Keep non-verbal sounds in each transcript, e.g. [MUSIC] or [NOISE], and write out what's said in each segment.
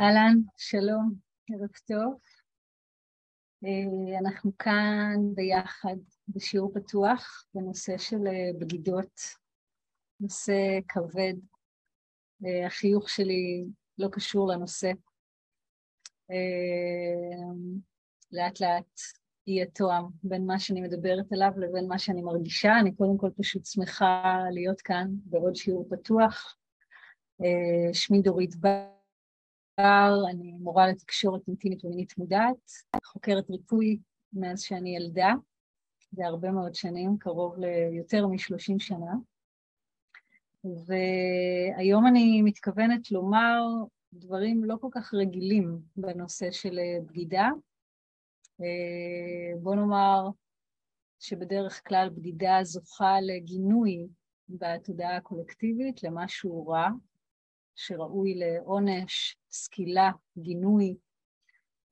אהלן, שלום, ערב טוב. אה, אנחנו כאן ביחד בשיעור פתוח בנושא של אה, בגידות, נושא כבד. אה, החיוך שלי לא קשור לנושא. לאט לאט יהיה תואם בין מה שאני מדברת עליו לבין מה שאני מרגישה. אני קודם כל פשוט שמחה להיות כאן בעוד שיעור פתוח. שמי דורית בר. אני מורה לתקשורת אינטימית ומינית מודעת, חוקרת ריפוי מאז שאני ילדה, זה הרבה מאוד שנים, קרוב ליותר מ-30 שנה. והיום אני מתכוונת לומר דברים לא כל כך רגילים בנושא של בגידה. בוא נאמר שבדרך כלל בגידה זוכה לגינוי בתודעה הקולקטיבית למשהו רע, שראוי לעונש, סקילה, גינוי,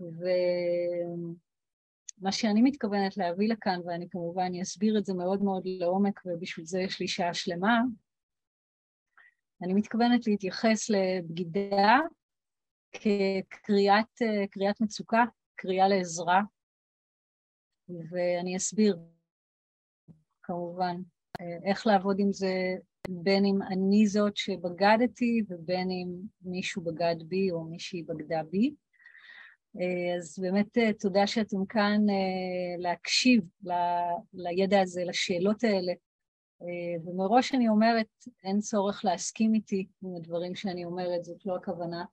ומה שאני מתכוונת להביא לכאן, ואני כמובן אסביר את זה מאוד מאוד לעומק, ובשביל זה יש לי שעה שלמה, אני מתכוונת להתייחס לבגידה כקריאת מצוקה, קריאה לעזרה, ואני אסביר כמובן איך לעבוד עם זה בין אם אני זאת שבגדתי ובין אם מישהו בגד בי או מישהי בגדה בי. אה, אז באמת אה, תודה שאתם כאן אה, להקשיב ל, לידע הזה, לשאלות האלה. ומראש אני אומרת, אין צורך להסכים איתי עם הדברים שאני אומרת, זאת לא הכוונה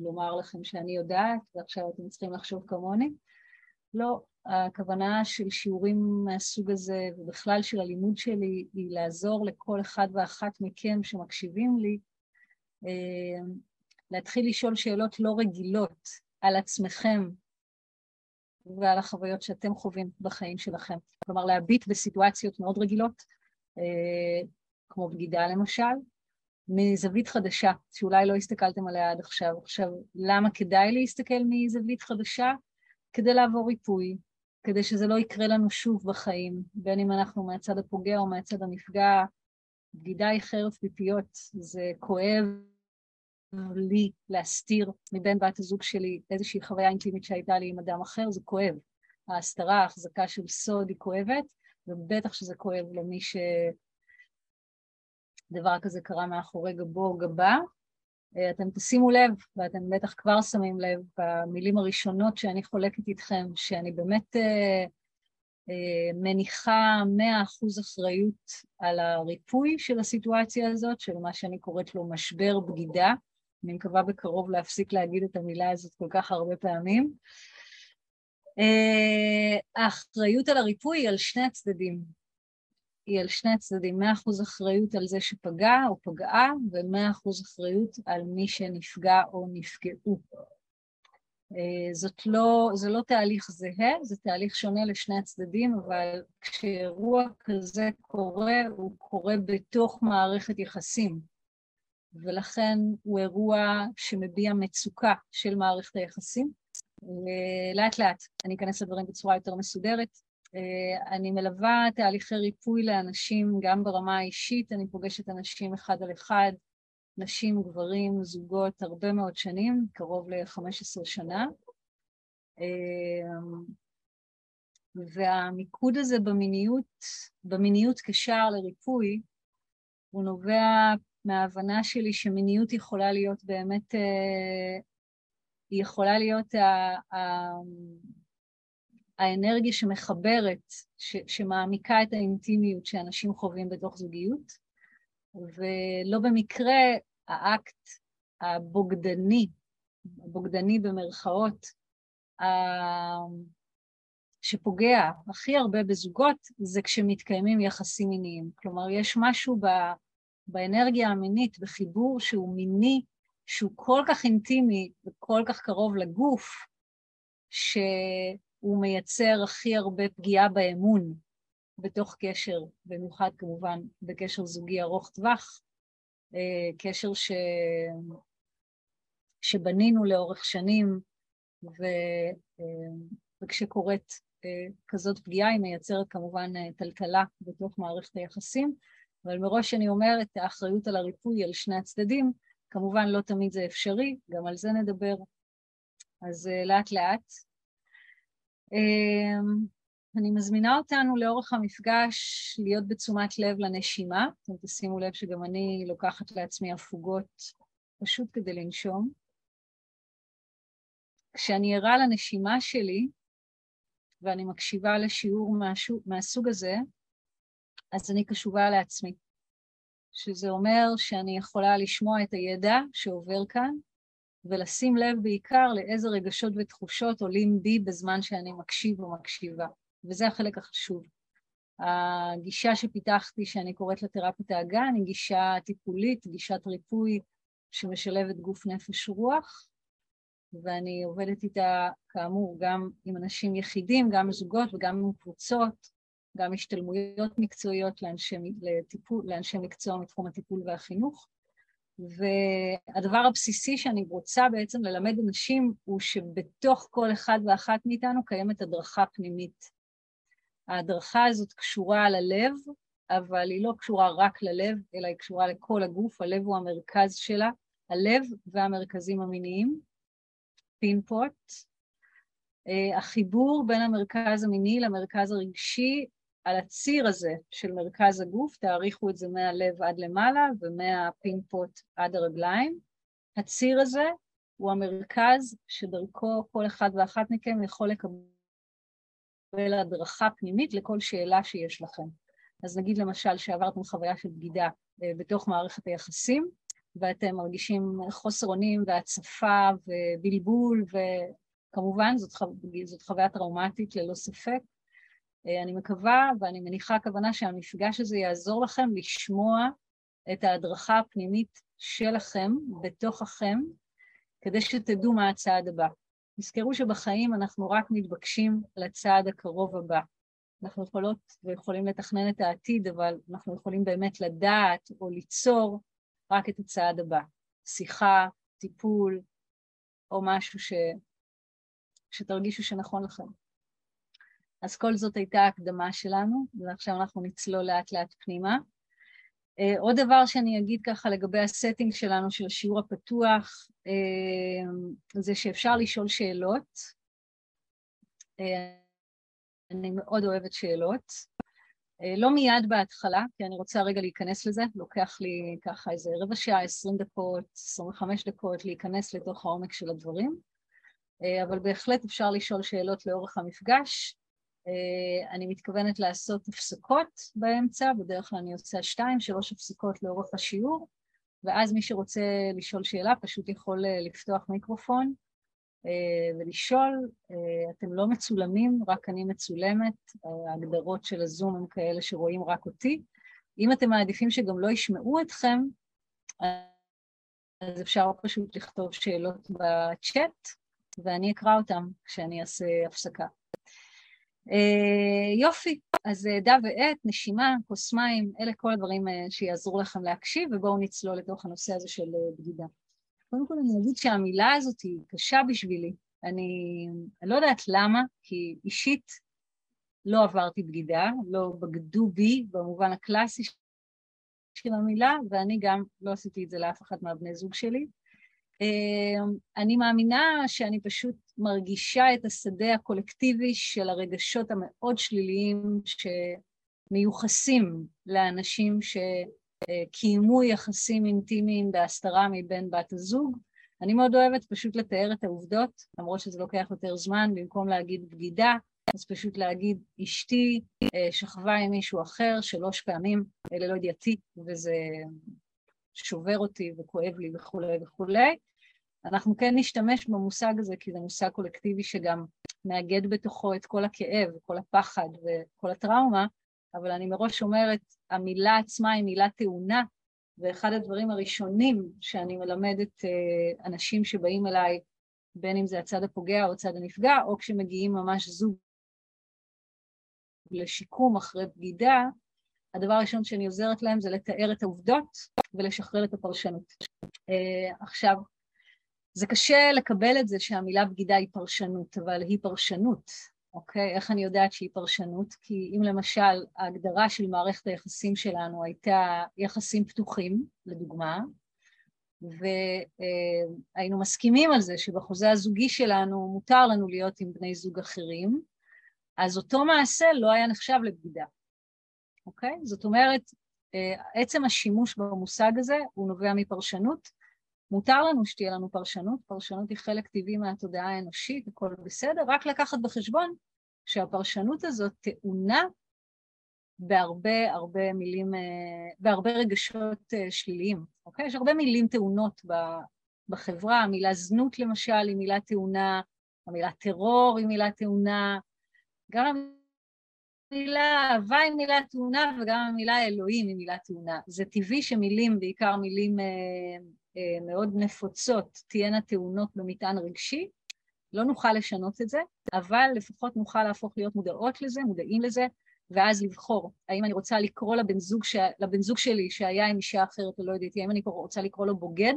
לומר לכם שאני יודעת ועכשיו אתם צריכים לחשוב כמוני. לא, הכוונה של שיעורים מהסוג הזה, ובכלל של הלימוד שלי, היא לעזור לכל אחד ואחת מכם שמקשיבים לי, אה, להתחיל לשאול שאלות לא רגילות על עצמכם ועל החוויות שאתם חווים בחיים שלכם. כלומר, להביט בסיטואציות מאוד רגילות, אה, כמו בגידה למשל, מזווית חדשה, שאולי לא הסתכלתם עליה עד עכשיו. עכשיו, למה כדאי להסתכל מזווית חדשה? כדי לעבור ריפוי, כדי שזה לא יקרה לנו שוב בחיים, בין אם אנחנו מהצד הפוגע או מהצד הנפגע. בגידה היא חרב פיפיות, זה כואב לי להסתיר מבין בת הזוג שלי איזושהי חוויה אינטימית שהייתה לי עם אדם אחר, זה כואב. ההסתרה, ההחזקה של סוד היא כואבת, ובטח שזה כואב למי שדבר כזה קרה מאחורי גבו או גבה, אתם תשימו לב, ואתם בטח כבר שמים לב במילים הראשונות שאני חולקת איתכם, שאני באמת אה, אה, מניחה מאה אחוז אחריות על הריפוי של הסיטואציה הזאת, של מה שאני קוראת לו משבר בגידה. אני מקווה בקרוב להפסיק להגיד את המילה הזאת כל כך הרבה פעמים. אה, האחריות על הריפוי היא על שני הצדדים. היא על שני הצדדים, מאה אחוז אחריות על זה שפגע או פגעה, ומאה אחוז אחריות על מי שנפגע או נפגעו. אה, זאת לא, זה לא תהליך זהה, זה תהליך שונה לשני הצדדים, אבל כשאירוע כזה קורה, הוא קורה בתוך מערכת יחסים, ולכן הוא אירוע שמביע מצוקה של מערכת היחסים. לאט לאט אני אכנס לדברים בצורה יותר מסודרת. אה, אני מלווה תהליכי ריפוי לאנשים גם ברמה האישית, אני פוגשת אנשים אחד על אחד, נשים, גברים, זוגות, הרבה מאוד שנים, קרוב ל-15 שנה. אה, והמיקוד הזה במיניות, במיניות כשער לריפוי, הוא נובע מההבנה שלי שמיניות יכולה להיות באמת, אה, היא יכולה להיות האנרגיה שמחברת, ש, שמעמיקה את האינטימיות שאנשים חווים בתוך זוגיות, ולא במקרה האקט הבוגדני, הבוגדני במרכאות, שפוגע הכי הרבה בזוגות, זה כשמתקיימים יחסים מיניים. כלומר, יש משהו ב, באנרגיה המינית, בחיבור שהוא מיני, שהוא כל כך אינטימי וכל כך קרוב לגוף, ש... הוא מייצר הכי הרבה פגיעה באמון בתוך קשר, במיוחד כמובן בקשר זוגי ארוך טווח, אה, קשר ש... שבנינו לאורך שנים, ו... אה, וכשקורית אה, כזאת פגיעה היא מייצרת כמובן טלטלה בתוך מערכת היחסים, אבל מראש אני אומרת, האחריות על הריפוי על שני הצדדים, כמובן לא תמיד זה אפשרי, גם על זה נדבר, אז לאט לאט. Uh, אני מזמינה אותנו לאורך המפגש להיות בתשומת לב לנשימה. אתם תשימו לב שגם אני לוקחת לעצמי הפוגות פשוט כדי לנשום. כשאני ערה לנשימה שלי, ואני מקשיבה לשיעור מהשו, מהסוג הזה, אז אני קשובה לעצמי. שזה אומר שאני יכולה לשמוע את הידע שעובר כאן, ולשים לב בעיקר לאיזה רגשות ותחושות עולים בי בזמן שאני מקשיב או מקשיבה. וזה החלק החשוב. הגישה שפיתחתי, שאני קוראת לה תרפיית האגן, היא גישה טיפולית, גישת ריפוי שמשלבת גוף, נפש, רוח, ואני עובדת איתה, כאמור, גם עם אנשים יחידים, גם זוגות וגם עם קבוצות, גם השתלמויות מקצועיות לאנשי, לטיפול, לאנשי מקצוע מתחום הטיפול והחינוך. והדבר הבסיסי שאני רוצה בעצם ללמד אנשים הוא שבתוך כל אחד ואחת מאיתנו קיימת הדרכה פנימית. ההדרכה הזאת קשורה ללב, אבל היא לא קשורה רק ללב, אלא היא קשורה לכל הגוף, הלב הוא המרכז שלה, הלב והמרכזים המיניים, פינפוט. Uh, החיבור בין המרכז המיני למרכז הרגשי על הציר הזה של מרכז הגוף, תאריכו את זה מהלב עד למעלה ומהפינפוט עד הרגליים. הציר הזה הוא המרכז שדרכו כל אחד ואחת מכם יכול לקבל הדרכה פנימית לכל שאלה שיש לכם. אז נגיד למשל שעברתם חוויה של בגידה אה, בתוך מערכת היחסים, ואתם מרגישים חוסר אונים והצפה ובלבול, וכמובן זאת, חו... זאת חוויה טראומטית ללא ספק, אני מקווה ואני מניחה כוונה שהמפגש הזה יעזור לכם לשמוע את ההדרכה הפנימית שלכם, בתוככם, כדי שתדעו מה הצעד הבא. תזכרו שבחיים אנחנו רק מתבקשים לצעד הקרוב הבא. אנחנו יכולות ויכולים לתכנן את העתיד, אבל אנחנו יכולים באמת לדעת או ליצור רק את הצעד הבא. שיחה, טיפול, או משהו ש... שתרגישו שנכון לכם. אז כל זאת הייתה ההקדמה שלנו, ועכשיו אנחנו נצלול לאט לאט פנימה. Uh, עוד דבר שאני אגיד ככה לגבי הסטינג שלנו של השיעור הפתוח, uh, זה שאפשר לשאול שאלות. Uh, אני מאוד אוהבת שאלות. לא מיד בהתחלה, כי אני רוצה רגע להיכנס לזה, לוקח לי ככה איזה רבע שעה, עשרים דקות, עשרים וחמש דקות להיכנס לתוך העומק של הדברים, אבל בהחלט אפשר לשאול שאלות לאורך המפגש. אה, אני מתכוונת לעשות הפסקות באמצע, בדרך כלל אני עושה שתיים, שלוש הפסקות לאורך השיעור, ואז מי שרוצה לשאול שאלה פשוט יכול אה, לפתוח מיקרופון אה, ולשאול. אתם לא מצולמים, רק אני מצולמת, ההגדרות של הזום הם כאלה שרואים רק אותי. אם אתם מעדיפים שגם לא ישמעו אתכם, אז אפשר פשוט לכתוב שאלות בצ'אט, ואני אקרא אותם כשאני אעשה הפסקה. אה, יופי, אז אה, דה ועט, נשימה, כוס מים, אלה כל הדברים אה, שיעזרו לכם להקשיב, ובואו נצלול לתוך הנושא הזה של בגידה. קודם כל אני אגיד שהמילה הזאת היא קשה בשבילי. אני, אני לא יודעת למה, כי אישית לא עברתי בגידה, לא בגדו בי במובן הקלאסי של המילה, ואני גם לא עשיתי את זה לאף אחד מהבני זוג שלי. אמ, אני מאמינה שאני פשוט מרגישה את השדה הקולקטיבי של הרגשות המאוד שליליים שמיוחסים לאנשים שקיימו יחסים אינטימיים בהסתרה מבין בת הזוג. אני מאוד אוהבת פשוט לתאר את העובדות, למרות שזה לוקח יותר זמן, במקום להגיד בגידה, אז פשוט להגיד אשתי אה, שכבה עם מישהו אחר שלוש פעמים ללא ידיעתי, וזה שובר אותי וכואב לי וכולי וכולי. אנחנו כן נשתמש במושג הזה כי זה מושג קולקטיבי שגם מאגד בתוכו את כל הכאב וכל הפחד וכל הטראומה, אבל אני מראש אומרת, המילה עצמה היא מילה טעונה, ואחד הדברים הראשונים שאני מלמדת אה, אנשים שבאים אליי, בין אם זה הצד הפוגע או הצד הנפגע, או כשמגיעים ממש זוג לשיקום אחרי בגידה, הדבר הראשון שאני עוזרת להם זה לתאר את העובדות ולשחרר את הפרשנות. Uh, עכשיו, זה קשה לקבל את זה שהמילה בגידה היא פרשנות, אבל היא פרשנות, אוקיי? איך אני יודעת שהיא פרשנות? כי אם למשל ההגדרה של מערכת היחסים שלנו הייתה יחסים פתוחים, לדוגמה, והיינו מסכימים על זה שבחוזה הזוגי שלנו מותר לנו להיות עם בני זוג אחרים, אז אותו מעשה לא היה נחשב לבגידה, אוקיי? זאת אומרת, עצם השימוש במושג הזה הוא נובע מפרשנות. מותר לנו שתהיה לנו פרשנות, פרשנות היא חלק טבעי מהתודעה האנושית, הכל בסדר, רק לקחת בחשבון שהפרשנות הזאת טעונה בהרבה הרבה מילים, אה, בהרבה רגשות אה, שליליים, אוקיי? יש הרבה מילים טעונות בחברה, המילה זנות למשל היא מילה טעונה, המילה טרור היא מילה טעונה, גם המילה אהבה היא מילה טעונה וגם המילה אלוהים היא מילה טעונה. זה טבעי שמילים, בעיקר מילים אה, אה, מאוד נפוצות, תהיינה טעונות במטען רגשי, לא נוכל לשנות את זה, אבל לפחות נוכל להפוך להיות מודעות לזה, מודעים לזה, ואז לבחור. האם אני רוצה לקרוא לבן זוג, ש... לבן זוג שלי שהיה עם אישה אחרת או לא יודעת, האם אני רוצה לקרוא לו בוגד?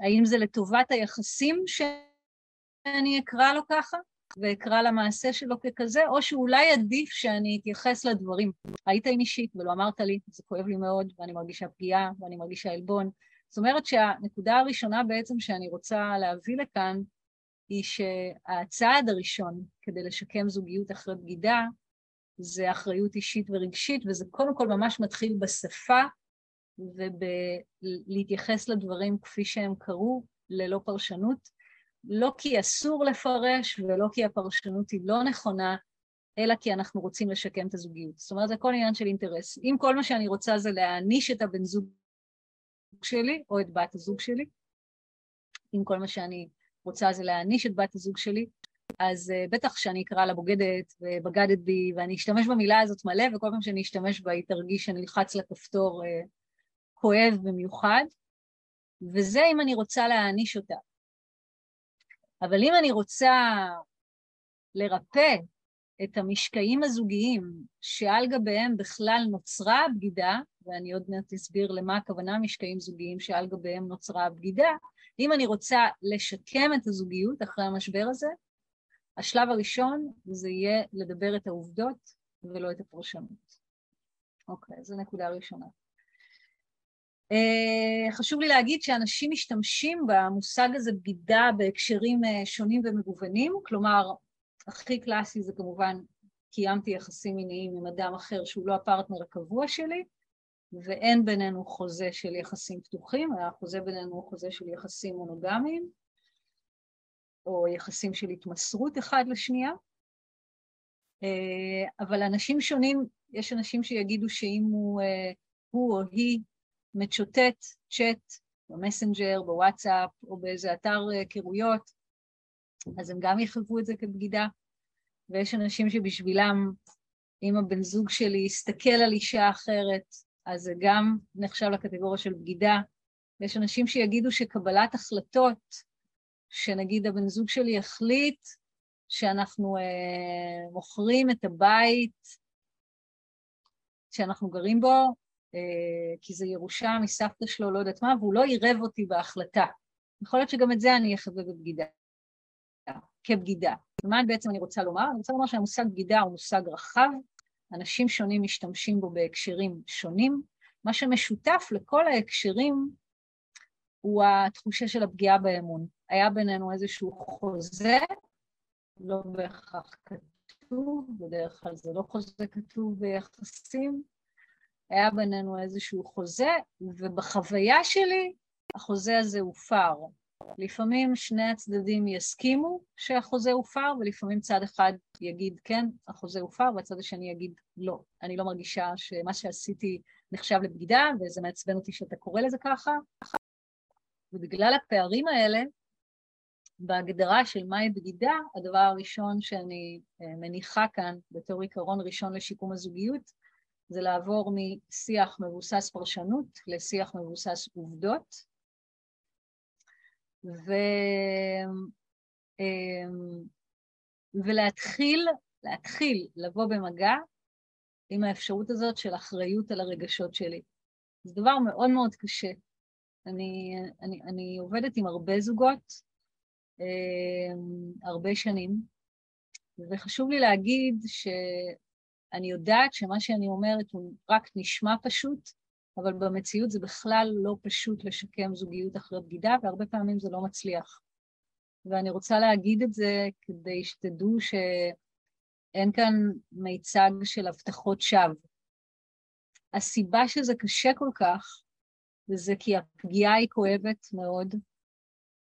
האם זה לטובת היחסים שאני אקרא לו ככה, ואקרא למעשה שלו ככזה, או שאולי עדיף שאני אתייחס לדברים. היית עם אישית ולא אמרת לי, זה כואב לי מאוד, ואני מרגישה פגיעה, ואני מרגישה עלבון. זאת אומרת שהנקודה הראשונה בעצם שאני רוצה להביא לכאן, היא שהצעד הראשון כדי לשקם זוגיות אחרי בגידה זה אחריות אישית ורגשית, וזה קודם כל ממש מתחיל בשפה ובלהתייחס לדברים כפי שהם קרו, ללא פרשנות, לא כי אסור לפרש ולא כי הפרשנות היא לא נכונה, אלא כי אנחנו רוצים לשקם את הזוגיות. זאת אומרת, זה כל עניין של אינטרס. אם כל מה שאני רוצה זה להעניש את הבן זוג שלי או את בת הזוג שלי, אם כל מה שאני רוצה זה להעניש את בת הזוג שלי, אז uh, בטח שאני אקרא לה בוגדת ובגדת בי, ואני אשתמש במילה הזאת מלא, וכל פעם שאני אשתמש בה היא תרגיש שאני אלחץ לכפתור uh, כואב במיוחד, וזה אם אני רוצה להעניש אותה. אבל אם אני רוצה לרפא את המשקעים הזוגיים שעל גביהם בכלל נוצרה הבגידה, ואני עוד מעט אסביר למה הכוונה משקעים זוגיים שעל גביהם נוצרה הבגידה, אם אני רוצה לשקם את הזוגיות אחרי המשבר הזה, השלב הראשון זה יהיה לדבר את העובדות ולא את הפרשנות. אוקיי, זו נקודה ראשונה. Uh, חשוב לי להגיד שאנשים משתמשים במושג הזה בגידה בהקשרים uh, שונים ומגוונים, כלומר, הכי קלאסי זה כמובן קיימתי יחסים מיניים עם אדם אחר שהוא לא הפרטנר הקבוע שלי, ואין בינינו חוזה של יחסים פתוחים, החוזה בינינו הוא חוזה של יחסים מונוגמיים, או יחסים של התמסרות אחד לשנייה. אה, אבל אנשים שונים, יש אנשים שיגידו שאם הוא, אה, הוא או היא מצ'וטט צ'אט במסנג'ר, בוואטסאפ או באיזה אתר היכרויות, אז הם גם יחוו את זה כבגידה. ויש אנשים שבשבילם, אם הבן זוג שלי יסתכל על אישה אחרת, אז זה גם נחשב לקטגוריה של בגידה. יש אנשים שיגידו שקבלת החלטות שנגיד הבן זוג שלי יחליט שאנחנו אה, מוכרים את הבית שאנחנו גרים בו, אה, כי זה ירושה מסבתא שלו, לא יודעת מה, והוא לא עירב אותי בהחלטה. יכול להיות שגם את זה אני אחווה בבגידה, כבגידה. ומה בעצם אני רוצה לומר? אני רוצה לומר שהמושג בגידה הוא מושג רחב, אנשים שונים משתמשים בו בהקשרים שונים. מה שמשותף לכל ההקשרים הוא התחושה של הפגיעה באמון. היה בינינו איזשהו חוזה, לא בהכרח כתוב, בדרך כלל זה לא חוזה כתוב ביחסים, היה בינינו איזשהו חוזה, ובחוויה שלי החוזה הזה הופר. לפעמים שני הצדדים יסכימו שהחוזה הופר, ולפעמים צד אחד יגיד כן, החוזה הופר, והצד השני יגיד לא. אני לא מרגישה שמה שעשיתי נחשב לבגידה, וזה מעצבן אותי שאתה קורא לזה ככה. ובגלל הפערים האלה, בהגדרה של מהי בגידה, הדבר הראשון שאני אה, מניחה כאן בתור עיקרון ראשון לשיקום הזוגיות, זה לעבור משיח מבוסס פרשנות לשיח מבוסס עובדות, ו... אמ, ולהתחיל, להתחיל לבוא במגע עם האפשרות הזאת של אחריות על הרגשות שלי. זה דבר מאוד מאוד קשה. אני, אני, אני עובדת עם הרבה זוגות, אמ, הרבה שנים, וחשוב לי להגיד שאני יודעת שמה שאני אומרת הוא רק נשמע פשוט, אבל במציאות זה בכלל לא פשוט לשקם זוגיות אחרי בגידה, והרבה פעמים זה לא מצליח. ואני רוצה להגיד את זה כדי שתדעו שאין כאן מיצג של הבטחות שווא. הסיבה שזה קשה כל כך, וזה כי הפגיעה היא כואבת מאוד,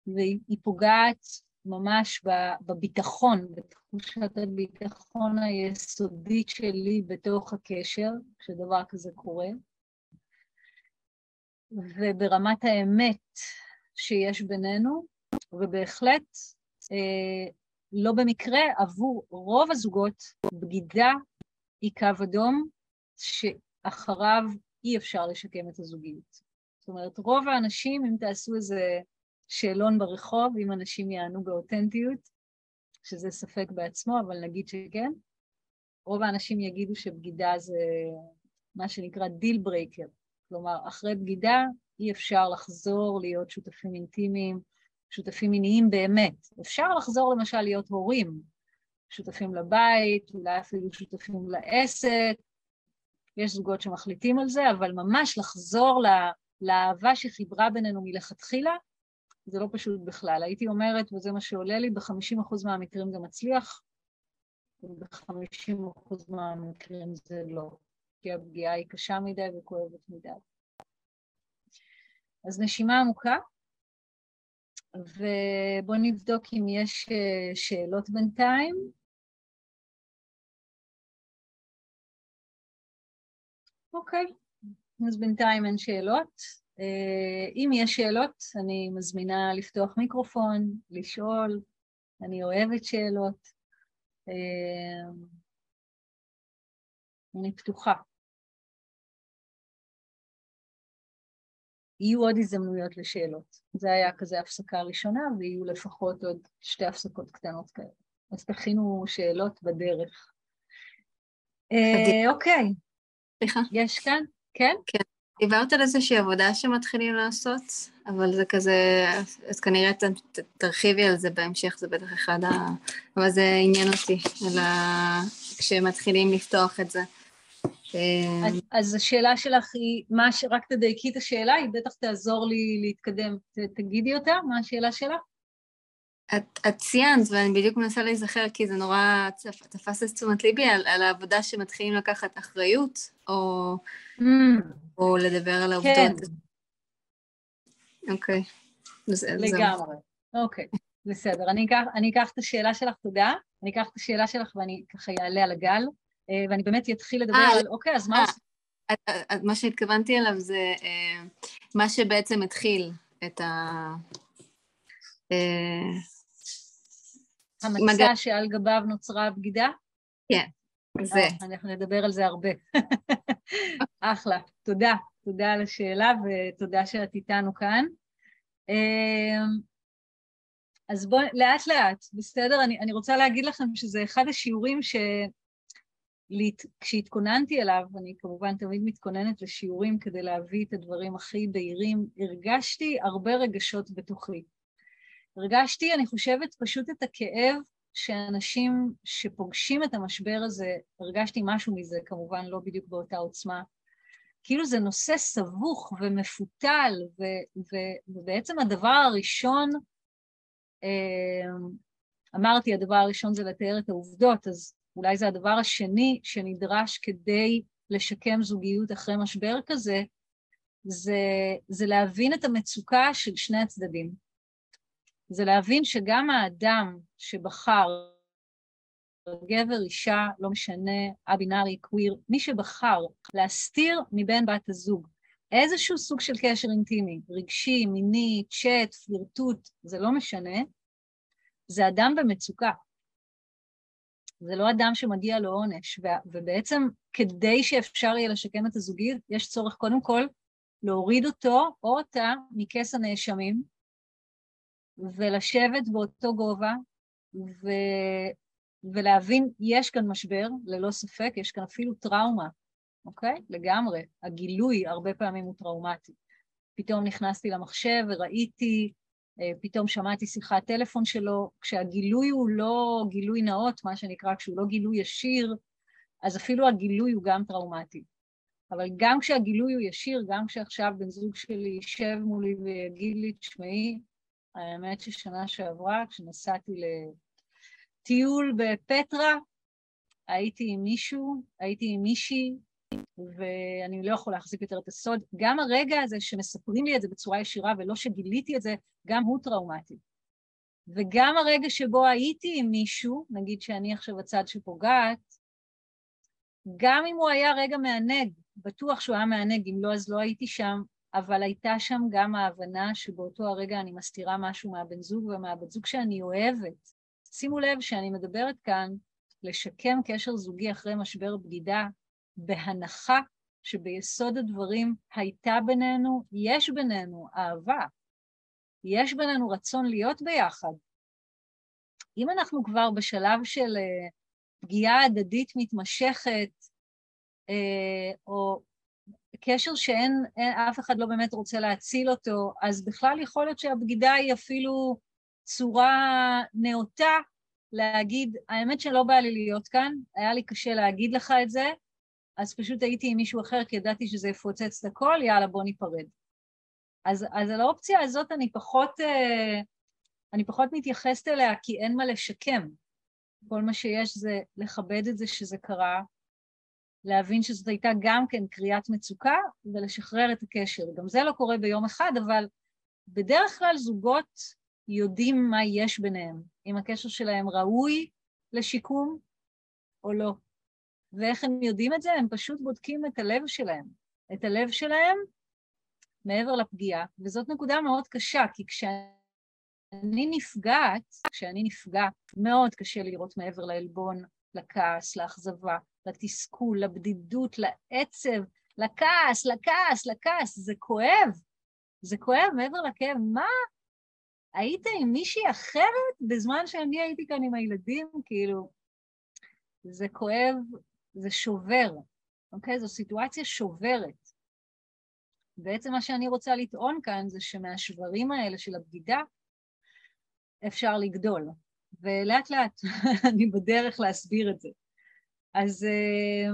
והיא פוגעת ממש בביטחון, בתחושת הביטחון היסודית שלי בתוך הקשר, כשדבר כזה קורה, וברמת האמת שיש בינינו, ובהחלט אה, לא במקרה עבור רוב הזוגות בגידה היא קו אדום שאחריו אי אפשר לשקם את הזוגיות. זאת אומרת, רוב האנשים, אם תעשו איזה שאלון ברחוב, אם אנשים יענו באותנטיות, שזה ספק בעצמו, אבל נגיד שכן, רוב האנשים יגידו שבגידה זה מה שנקרא deal breaker. כלומר, אחרי בגידה אי אפשר לחזור להיות שותפים אינטימיים, שותפים מיניים באמת. אפשר לחזור למשל להיות הורים, שותפים לבית, אולי אפילו שותפים לעסק, יש זוגות שמחליטים על זה, אבל ממש לחזור לאהבה שחיברה בינינו מלכתחילה, זה לא פשוט בכלל. הייתי אומרת, וזה מה שעולה לי, ב-50% מהמקרים זה מצליח, וב-50% מהמקרים זה לא, כי הפגיעה היא קשה מדי וכואבת מדי. אז נשימה עמוקה, ובואו נבדוק אם יש אה, שאלות בינתיים. אוקיי, אז בינתיים אין שאלות. אה, אם יש שאלות, אני מזמינה לפתוח מיקרופון, לשאול, אני אוהבת שאלות. אה, אני פתוחה. יהיו עוד הזדמנויות לשאלות. זה היה כזה הפסקה ראשונה, ויהיו לפחות עוד שתי הפסקות קטנות כאלה. אז תכינו שאלות בדרך. אה, אוקיי. סליחה. יש כאן? כן? כן. דיברת על איזושהי עבודה שמתחילים לעשות, אבל זה כזה, אז כנראה תרחיבי על זה בהמשך, זה בטח אחד ה... אבל זה עניין אותי, אלא כשמתחילים לפתוח את זה. אז, אז השאלה שלך היא, מה ש... רק תדייקי את השאלה, היא בטח תעזור לי להתקדם. ת, תגידי אותה, מה השאלה שלך? את, את ציינת, ואני בדיוק מנסה להיזכר, כי זה נורא תפס את תשומת ליבי, על, על העבודה שמתחילים לקחת אחריות, או, mm. או לדבר על העובדות. כן. אוקיי. לגמרי. אוקיי, בסדר. אני אקח, אני אקח את השאלה שלך, תודה. אני אקח את השאלה שלך ואני ככה אעלה על הגל, אה, ואני באמת אתחיל לדבר 아, אה, על, אוקיי, אז מה... אה, מה שהתכוונתי אליו זה מה שבעצם התחיל את ה... המצע מג... שעל גביו נוצרה הבגידה? כן, זה. אנחנו נדבר על זה הרבה. [LAUGHS] אחלה, תודה. תודה על השאלה ותודה שאת איתנו כאן. אמ, אז בואו, לאט לאט, בסדר? אני, אני רוצה להגיד לכם שזה אחד השיעורים ש... כשהתכוננתי אליו, אני כמובן תמיד מתכוננת לשיעורים כדי להביא את הדברים הכי בהירים, הרגשתי הרבה רגשות בתוכי. הרגשתי, אני חושבת, פשוט את הכאב שאנשים שפוגשים את המשבר הזה, הרגשתי משהו מזה, כמובן לא בדיוק באותה עוצמה, כאילו זה נושא סבוך ומפותל, ו- ו- ובעצם הדבר הראשון, אה, אמרתי, הדבר הראשון זה לתאר את העובדות, אז אולי זה הדבר השני שנדרש כדי לשקם זוגיות אחרי משבר כזה, זה, זה להבין את המצוקה של שני הצדדים. זה להבין שגם האדם שבחר, גבר, אישה, לא משנה, א-בינארי, קוויר, מי שבחר להסתיר מבין בת הזוג איזשהו סוג של קשר אינטימי, רגשי, מיני, צ'אט, פלירטוט, זה לא משנה, זה אדם במצוקה. זה לא אדם שמגיע לו עונש, ובעצם כדי שאפשר יהיה לשקם את הזוגיות, יש צורך קודם כל להוריד אותו או אותה מכס הנאשמים, ולשבת באותו גובה ו... ולהבין, יש כאן משבר, ללא ספק, יש כאן אפילו טראומה, אוקיי? לגמרי. הגילוי הרבה פעמים הוא טראומטי. פתאום נכנסתי למחשב וראיתי, אה, פתאום שמעתי שיחת טלפון שלו, כשהגילוי הוא לא גילוי נאות, מה שנקרא, כשהוא לא גילוי ישיר, אז אפילו הגילוי הוא גם טראומטי. אבל גם כשהגילוי הוא ישיר, גם כשעכשיו בן זוג שלי יישב מולי ויגיד לי, תשמעי, האמת ששנה שעברה, כשנסעתי לטיול בפטרה, הייתי עם מישהו, הייתי עם מישהי, ואני לא יכולה להחזיק יותר את הסוד. גם הרגע הזה שמספרים לי את זה בצורה ישירה, ולא שגיליתי את זה, גם הוא טראומטי. וגם הרגע שבו הייתי עם מישהו, נגיד שאני עכשיו הצד שפוגעת, גם אם הוא היה רגע מענג, בטוח שהוא היה מענג, אם לא אז לא הייתי שם, אבל הייתה שם גם ההבנה שבאותו הרגע אני מסתירה משהו מהבן זוג ומהבת זוג שאני אוהבת. שימו לב שאני מדברת כאן לשקם קשר זוגי אחרי משבר בגידה, בהנחה שביסוד הדברים הייתה בינינו, יש בינינו אהבה, יש בינינו רצון להיות ביחד. אם אנחנו כבר בשלב של uh, פגיעה הדדית מתמשכת, uh, או קשר שאין אין, אף אחד לא באמת רוצה להציל אותו, אז בכלל יכול להיות שהבגידה היא אפילו צורה נאותה להגיד, האמת שלא בא לי להיות כאן, היה לי קשה להגיד לך את זה, אז פשוט הייתי עם מישהו אחר כי ידעתי שזה יפוצץ את הכל, יאללה בוא ניפרד. אז, אז על האופציה הזאת אני פחות, אה, אני פחות מתייחסת אליה כי אין מה לשקם. כל מה שיש זה לכבד את זה שזה קרה, להבין שזאת הייתה גם כן קריאת מצוקה ולשחרר את הקשר. גם זה לא קורה ביום אחד, אבל בדרך כלל זוגות יודעים מה יש ביניהם, אם הקשר שלהם ראוי לשיקום או לא. ואיך הם יודעים את זה? הם פשוט בודקים את הלב שלהם. את הלב שלהם מעבר לפגיעה, וזאת נקודה מאוד קשה, כי כשאני נפגעת, כשאני נפגע, מאוד קשה לראות מעבר לעלבון, לכעס, לאכזבה, לתסכול, לבדידות, לעצב, לכעס, לכעס, לכעס, זה כואב. זה כואב מעבר לכאב. מה? היית עם מישהי אחרת בזמן שאני הייתי כאן עם הילדים? כאילו, זה כואב, זה שובר, אוקיי? זו סיטואציה שוברת. בעצם מה שאני רוצה לטעון כאן זה שמהשברים האלה של הבגידה אפשר לגדול, ולאט לאט [LAUGHS] אני בדרך להסביר את זה. אז, אה,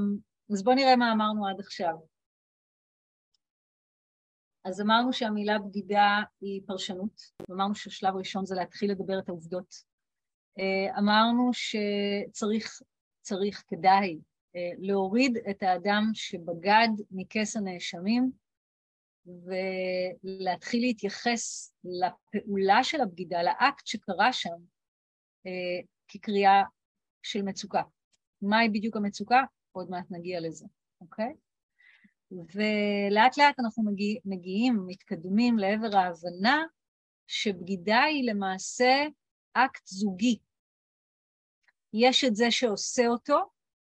אז בואו נראה מה אמרנו עד עכשיו. אז אמרנו שהמילה בגידה היא פרשנות, אמרנו שהשלב הראשון זה להתחיל לדבר את העובדות. אה, אמרנו שצריך, צריך, כדאי, אה, להוריד את האדם שבגד מכס הנאשמים ולהתחיל להתייחס לפעולה של הבגידה, לאקט שקרה שם, כקריאה של מצוקה. מהי בדיוק המצוקה? עוד מעט נגיע לזה, אוקיי? ולאט לאט אנחנו מגיע, מגיעים, מתקדמים לעבר ההבנה שבגידה היא למעשה אקט זוגי. יש את זה שעושה אותו,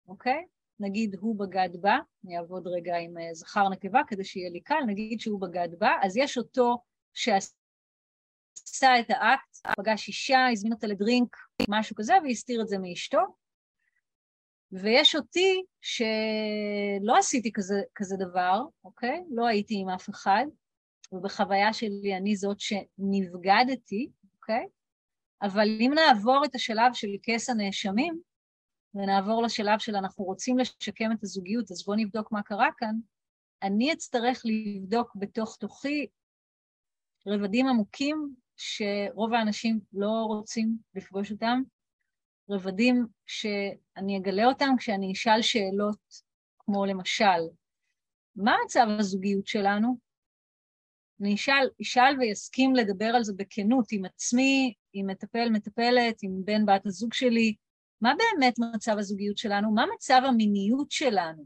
אוקיי? נגיד הוא בגד בה, אני אעבוד רגע עם אה, זכר נקבה כדי שיהיה לי קל, נגיד שהוא בגד בה, אז יש אותו שעשה את האקט, פגש אישה, הזמין אותה לדרינק, משהו כזה, והסתיר את זה מאשתו, ויש אותי שלא עשיתי כזה, כזה דבר, אוקיי? לא הייתי עם אף אחד, ובחוויה שלי אני זאת שנבגדתי, אוקיי? אבל אם נעבור את השלב של כס הנאשמים, ונעבור לשלב של אנחנו רוצים לשקם את הזוגיות, אז בואו נבדוק מה קרה כאן, אני אצטרך לבדוק בתוך תוכי רבדים עמוקים שרוב האנשים לא רוצים לפגוש אותם, רבדים שאני אגלה אותם כשאני אשאל שאלות, כמו למשל, מה מצב הזוגיות שלנו? אני אשאל, אשאל ויסכים לדבר על זה בכנות עם עצמי, עם מטפל, מטפלת, עם בן בת הזוג שלי, מה באמת מצב הזוגיות שלנו? מה מצב המיניות שלנו?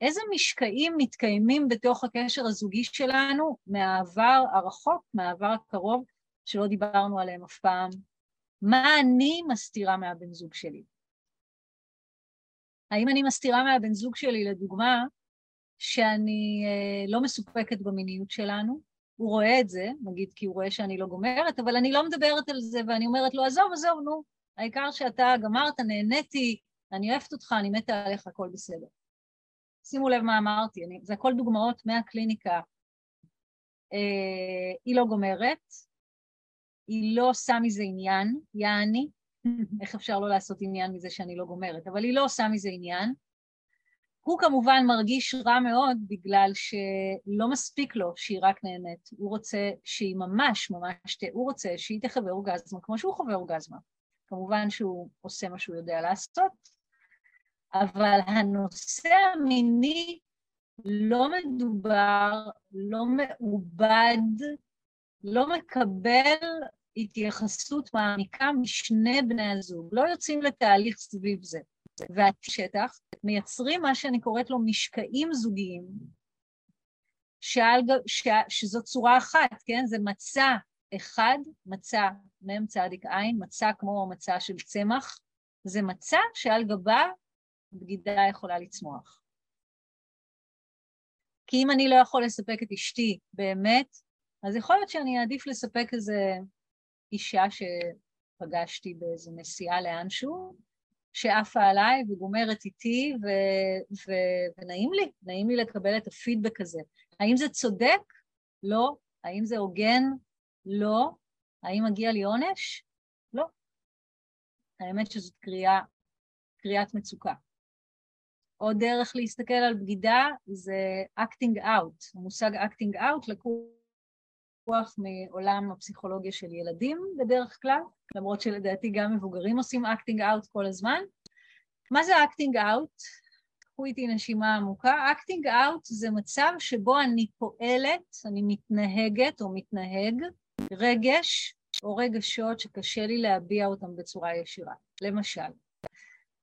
איזה משקעים מתקיימים בתוך הקשר הזוגי שלנו מהעבר הרחוק, מהעבר הקרוב, שלא דיברנו עליהם אף פעם, מה אני מסתירה מהבן זוג שלי? האם אני מסתירה מהבן זוג שלי, לדוגמה, שאני אה, לא מסופקת במיניות שלנו? הוא רואה את זה, נגיד כי הוא רואה שאני לא גומרת, אבל אני לא מדברת על זה, ואני אומרת לו, עזוב, עזוב, נו, העיקר שאתה גמרת, נהניתי, אני אוהבת אותך, אני מתה עליך, הכל בסדר. שימו לב מה אמרתי, אני, זה הכל דוגמאות מהקליניקה. אה, היא לא גומרת, היא לא עושה מזה עניין, יעני, [LAUGHS] איך אפשר לא לעשות עניין מזה שאני לא גומרת, אבל היא לא עושה מזה עניין, הוא כמובן מרגיש רע מאוד בגלל שלא מספיק לו שהיא רק נהנית. הוא רוצה שהיא ממש ממש, הוא רוצה שהיא תחווה אורגזמה כמו שהוא חווה אורגזמה. כמובן שהוא עושה מה שהוא יודע לעשות, אבל הנושא המיני לא מדובר, לא מעובד, לא מקבל התייחסות מעמיקה משני בני הזוג, לא יוצאים לתהליך סביב זה. והשטח מייצרים מה שאני קוראת לו משקעים זוגיים, שעל, ש, שזו צורה אחת, כן? זה מצע אחד, מצע מ"ם צדיק עין, מצע כמו מצע של צמח, זה מצע שעל גבה בגידה יכולה לצמוח. כי אם אני לא יכול לספק את אשתי באמת, אז יכול להיות שאני אעדיף לספק איזה אישה שפגשתי באיזו נסיעה לאנשהו, שעפה עליי וגומרת איתי, ו, ו, ונעים לי, נעים לי לקבל את הפידבק הזה. האם זה צודק? לא. האם זה הוגן? לא. האם מגיע לי עונש? לא. האמת שזאת קריאה, קריאת מצוקה. עוד דרך להסתכל על בגידה זה acting out. המושג acting out לקוח מעולם הפסיכולוגיה של ילדים בדרך כלל, למרות שלדעתי גם מבוגרים עושים acting out כל הזמן. מה זה acting out? קחו איתי נשימה עמוקה. acting out זה מצב שבו אני פועלת, אני מתנהגת או מתנהג, רגש או רגשות שקשה לי להביע אותם בצורה ישירה. למשל,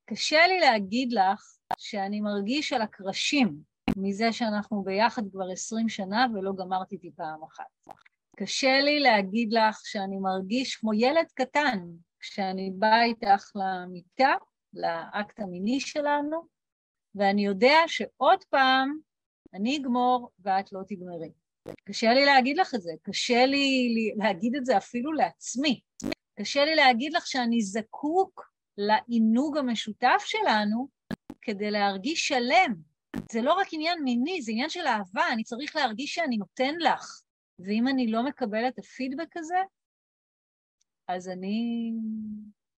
קשה לי להגיד לך שאני מרגיש על הקרשים מזה שאנחנו ביחד כבר עשרים שנה ולא גמרתי איתי פעם אחת. קשה לי להגיד לך שאני מרגיש כמו ילד קטן כשאני באה איתך למיטה, לאקט המיני שלנו, ואני יודע שעוד פעם אני אגמור ואת לא תגמרי. קשה לי להגיד לך את זה, קשה לי להגיד את זה אפילו לעצמי. קשה לי להגיד לך שאני זקוק לעינוג המשותף שלנו כדי להרגיש שלם. זה לא רק עניין מיני, זה עניין של אהבה, אני צריך להרגיש שאני נותן לך. ואם אני לא מקבל את הפידבק הזה, אז אני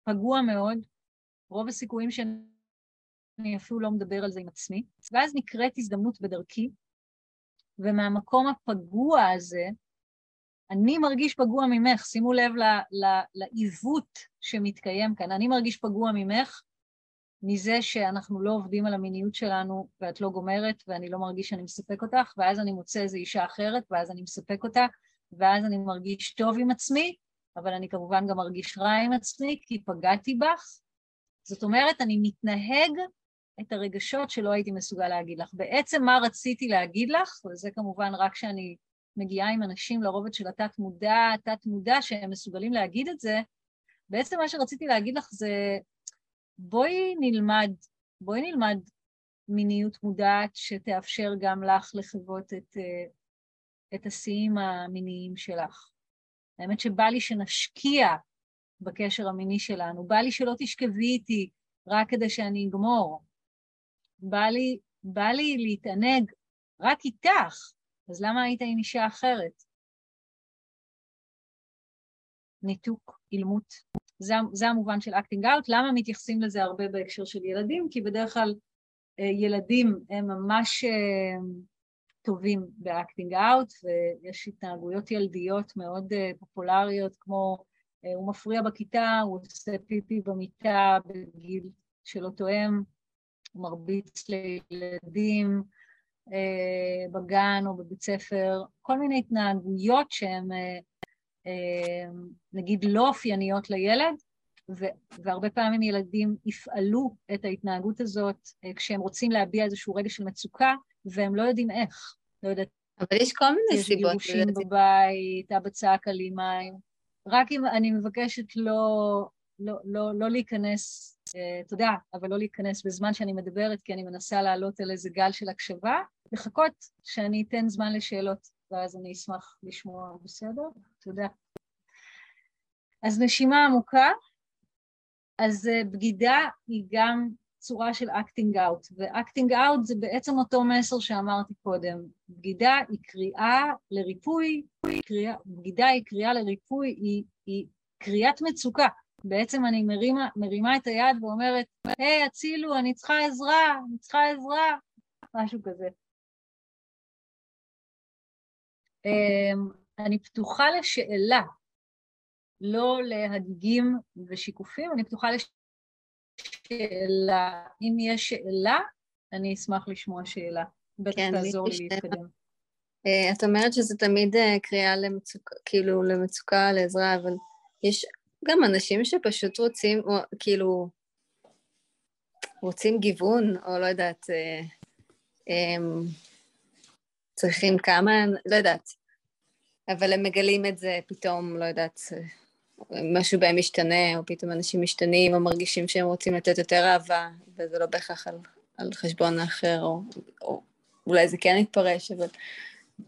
פגוע מאוד. רוב הסיכויים שאני אפילו לא מדבר על זה עם עצמי. ואז נקראת הזדמנות בדרכי, ומהמקום הפגוע הזה, אני מרגיש פגוע ממך, שימו לב לעיוות שמתקיים כאן, אני מרגיש פגוע ממך מזה שאנחנו לא עובדים על המיניות שלנו ואת לא גומרת ואני לא מרגיש שאני מספק אותך, ואז אני מוצא איזו אישה אחרת ואז אני מספק אותה, ואז אני מרגיש טוב עם עצמי, אבל אני כמובן גם מרגיש רע עם עצמי כי פגעתי בך. זאת אומרת, אני מתנהג את הרגשות שלא הייתי מסוגל להגיד לך. בעצם מה רציתי להגיד לך, וזה כמובן רק כשאני מגיעה עם אנשים לרובד של התת-מודע, תת-מודע, שהם מסוגלים להגיד את זה, בעצם מה שרציתי להגיד לך זה, בואי נלמד, בואי נלמד מיניות מודעת שתאפשר גם לך לחוות את, אה, את השיאים המיניים שלך. האמת שבא לי שנשקיע בקשר המיני שלנו, בא לי שלא תשכבי איתי רק כדי שאני אגמור. בא לי, בא לי להתענג רק איתך, אז למה היית עם אישה אחרת? ניתוק, אילמות. זה, זה המובן של acting out. למה מתייחסים לזה הרבה בהקשר של ילדים? כי בדרך כלל אה, ילדים הם ממש אה, טובים ב acting out, ויש התנהגויות ילדיות מאוד אה, פופולריות, כמו הוא מפריע בכיתה, הוא עושה פיפי במיטה בגיל שלא תואם, הוא מרביץ לילדים בגן או בבית ספר, כל מיני התנהגויות שהן נגיד לא אופייניות לילד, והרבה פעמים ילדים יפעלו את ההתנהגות הזאת אה, כשהם רוצים להביע איזשהו רגע של מצוקה, והם לא יודעים איך. לא יודעת. אבל יש כל מיני יש סיבות. יש גירושים בבית, אבא צעק על מים. רק אם אני מבקשת לא, לא, לא, לא להיכנס, אה, יודע, אבל לא להיכנס בזמן שאני מדברת, כי אני מנסה לעלות על איזה גל של הקשבה, לחכות שאני אתן זמן לשאלות. ואז אני אשמח לשמוע, בסדר? תודה. אז נשימה עמוקה, אז אה, בגידה היא גם צורה של acting out, ו acting out זה בעצם אותו מסר שאמרתי קודם. בגידה היא קריאה לריפוי, קריאה, בגידה היא קריאה לריפוי, היא, היא קריאת מצוקה. בעצם אני מרימה, מרימה את היד ואומרת, היי, hey, הצילו, אני צריכה עזרה, אני צריכה עזרה, משהו כזה. אמ, אני פתוחה לשאלה, לא להגיגים ושיקופים, אני פתוחה לשאלה. אם יש שאלה, אני אשמח לשמוע שאלה. בטח כן, תעזור לי להתקדם. Uh, את אומרת שזה תמיד uh, קריאה למצוקה, כאילו למצוקה, לעזרה, אבל יש גם אנשים שפשוט רוצים, או, כאילו, רוצים גיוון, או לא יודעת, uh, um, צריכים כמה, לא יודעת, אבל הם מגלים את זה פתאום, לא יודעת, משהו בהם משתנה, או פתאום אנשים משתנים, או מרגישים שהם רוצים לתת יותר אהבה, וזה לא בהכרח על, על חשבון האחר, או, או אולי זה כן יתפרש, אבל...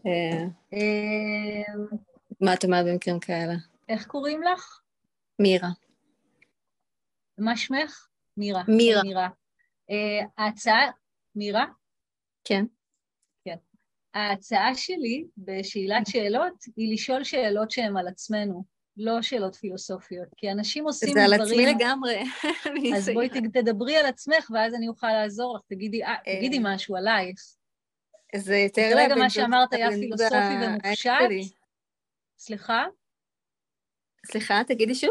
אה, אה, מה את אומרת במקרים כאלה? איך קוראים לך? מירה. מה שמך? מירה. מירה. מירה. Uh, ההצעה, מירה? כן. ההצעה שלי בשאלת שאלות היא לשאול שאלות שהן על עצמנו, לא שאלות פילוסופיות, כי אנשים עושים דברים... זה על עצמי לגמרי. [LAUGHS] אז בואי תדברי על עצמך ואז אני אוכל לעזור לך, תגידי, תגידי משהו עלייך. זה יותר... כרגע מה שאמרת היה פילוסופי ומופשט. סליחה? סליחה, תגידי שוב.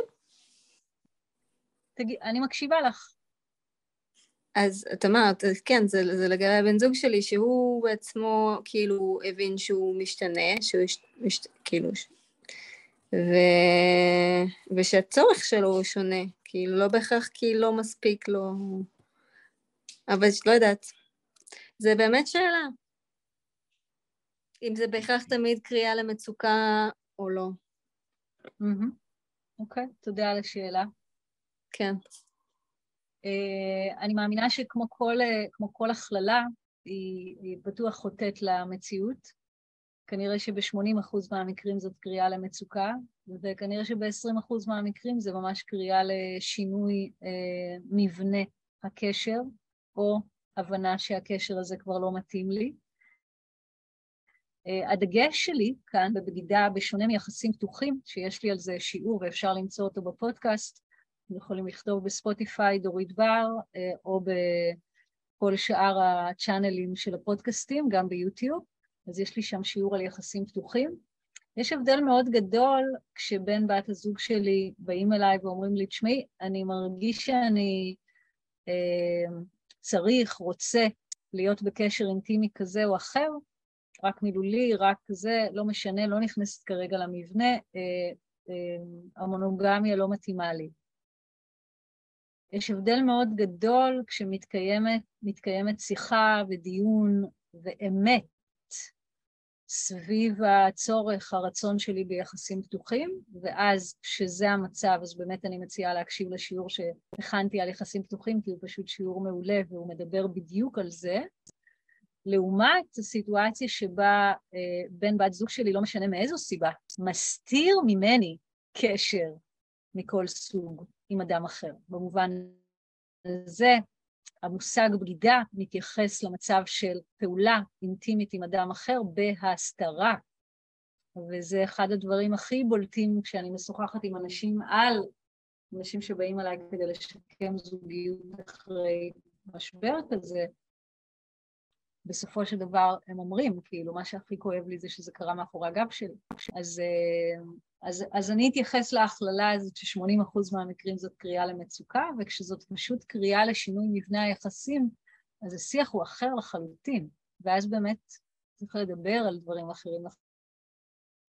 תגיד, אני מקשיבה לך. אז את אמרת, כן, זה, זה לגבי הבן זוג שלי, שהוא בעצמו כאילו הבין שהוא משתנה, שהוא יש, מש, כאילו, ו, ושהצורך שלו הוא שונה, כאילו לא בהכרח כי לא מספיק לו, אבל לא יודעת, זה באמת שאלה. אם זה בהכרח תמיד קריאה למצוקה או לא. אוקיי, תודה על השאלה. כן. Uh, אני מאמינה שכמו כל, uh, כל הכללה, היא, היא בטוח חוטאת למציאות. כנראה שב-80% מהמקרים זאת קריאה למצוקה, וכנראה שב-20% מהמקרים זה ממש קריאה לשינוי uh, מבנה הקשר, או הבנה שהקשר הזה כבר לא מתאים לי. Uh, הדגש שלי כאן בבגידה, בשונה מיחסים פתוחים, שיש לי על זה שיעור ואפשר למצוא אותו בפודקאסט, אתם יכולים לכתוב בספוטיפיי דורית בר, uh, או בכל שאר הצ'אנלים של הפודקאסטים, גם ביוטיוב, אז יש לי שם שיעור על יחסים פתוחים. יש הבדל מאוד גדול כשבן בת הזוג שלי באים אליי ואומרים לי, תשמעי, אני מרגיש שאני uh, צריך, רוצה להיות בקשר אינטימי כזה או אחר, רק מילולי, רק זה, לא משנה, לא נכנסת כרגע למבנה, אה, אה, המונוגמיה לא מתאימה לי. יש הבדל מאוד גדול כשמתקיימת שיחה ודיון ואמת סביב הצורך, הרצון שלי ביחסים פתוחים, ואז כשזה המצב, אז באמת אני מציעה להקשיב לשיעור שהכנתי על יחסים פתוחים, כי הוא פשוט שיעור מעולה והוא מדבר בדיוק על זה. לעומת הסיטואציה שבה אה, בן בת זוג שלי, לא משנה מאיזו סיבה, מסתיר ממני קשר מכל סוג עם אדם אחר. במובן הזה, המושג בגידה מתייחס למצב של פעולה אינטימית עם אדם אחר בהסתרה, וזה אחד הדברים הכי בולטים כשאני משוחחת עם אנשים על, אנשים שבאים אליי כדי לשקם זוגיות אחרי משבר כזה, בסופו של דבר הם אומרים, כאילו, מה שהכי כואב לי זה שזה קרה מאחורי הגב שלי. אז, אה, אז, אז אני אתייחס להכללה הזאת ש-80% מהמקרים זאת קריאה למצוקה, וכשזאת פשוט קריאה לשינוי מבנה היחסים, אז השיח הוא אחר לחלוטין, ואז באמת צריך לדבר על דברים אחרים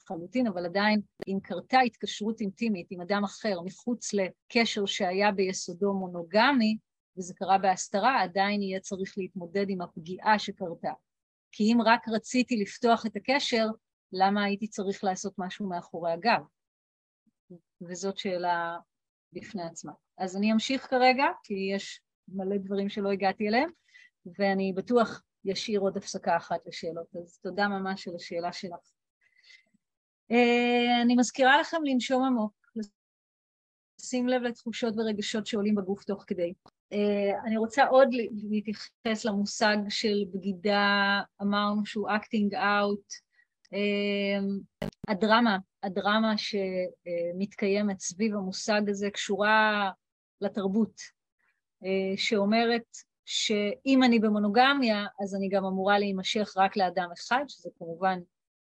לחלוטין, אבל עדיין אם קרתה התקשרות אינטימית עם אדם אחר מחוץ לקשר שהיה ביסודו מונוגמי, וזה קרה בהסתרה, עדיין יהיה צריך להתמודד עם הפגיעה שקרתה. כי אם רק רציתי לפתוח את הקשר, למה הייתי צריך לעשות משהו מאחורי הגב? וזאת שאלה בפני עצמה. אז אני אמשיך כרגע, כי יש מלא דברים שלא הגעתי אליהם, ואני בטוח ישאיר עוד הפסקה אחת לשאלות, אז תודה ממש על השאלה שלך. אה, אני מזכירה לכם לנשום עמוק, לשים לב לתחושות ורגשות שעולים בגוף תוך כדי. Uh, אני רוצה עוד להתייחס למושג של בגידה, אמרנו שהוא acting out, הדרמה הדרמה שמתקיימת סביב המושג הזה קשורה לתרבות, שאומרת שאם אני במונוגמיה, אז אני גם אמורה להימשך רק לאדם אחד, שזה כמובן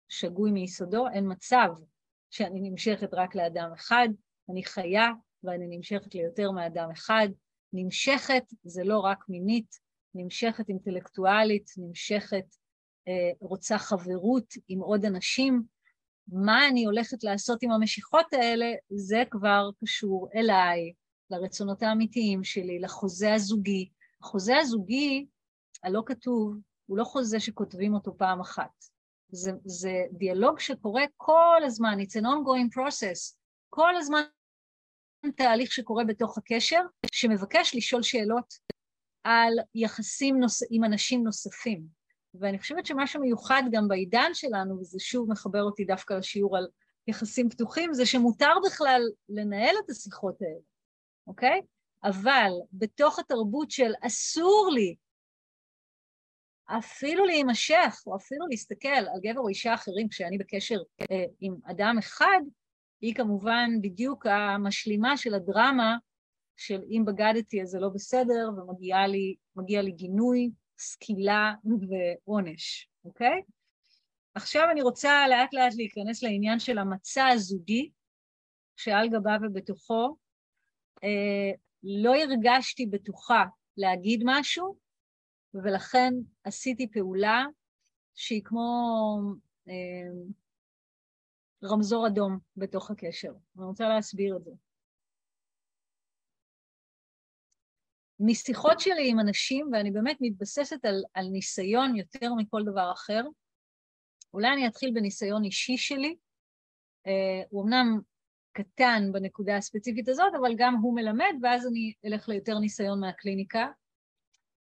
שגוי מיסודו, אין מצב שאני נמשכת רק לאדם אחד, אני חיה ואני נמשכת ליותר מאדם אחד. נמשכת זה לא רק מינית, נמשכת אינטלקטואלית, נמשכת, אה, רוצה חברות עם עוד אנשים. מה אני הולכת לעשות עם המשיכות האלה, זה כבר קשור אליי, לרצונות האמיתיים שלי, לחוזה הזוגי. החוזה הזוגי, הלא כתוב, הוא לא חוזה שכותבים אותו פעם אחת. זה, זה דיאלוג שקורה כל הזמן, it's an ongoing process, כל הזמן תהליך שקורה בתוך הקשר, שמבקש לשאול שאלות על יחסים נוס... עם אנשים נוספים. ואני חושבת שמה שמיוחד גם בעידן שלנו, וזה שוב מחבר אותי דווקא לשיעור על יחסים פתוחים, זה שמותר בכלל לנהל את השיחות האלה, אוקיי? אבל בתוך התרבות של אסור לי אפילו להימשך, או אפילו להסתכל על גבר או אישה אחרים כשאני בקשר אה, עם אדם אחד, היא כמובן בדיוק המשלימה של הדרמה של אם בגדתי אז זה לא בסדר, ומגיע לי, לי גינוי, סקילה ועונש, אוקיי? עכשיו אני רוצה לאט לאט להיכנס לעניין של המצע הזוגי, שעל גבה ובתוכו אה, לא הרגשתי בטוחה להגיד משהו, ולכן עשיתי פעולה שהיא כמו אה, רמזור אדום בתוך הקשר. אני רוצה להסביר את זה. משיחות שלי עם אנשים, ואני באמת מתבססת על, על ניסיון יותר מכל דבר אחר, אולי אני אתחיל בניסיון אישי שלי, אה, הוא אמנם קטן בנקודה הספציפית הזאת, אבל גם הוא מלמד, ואז אני אלך ליותר ניסיון מהקליניקה.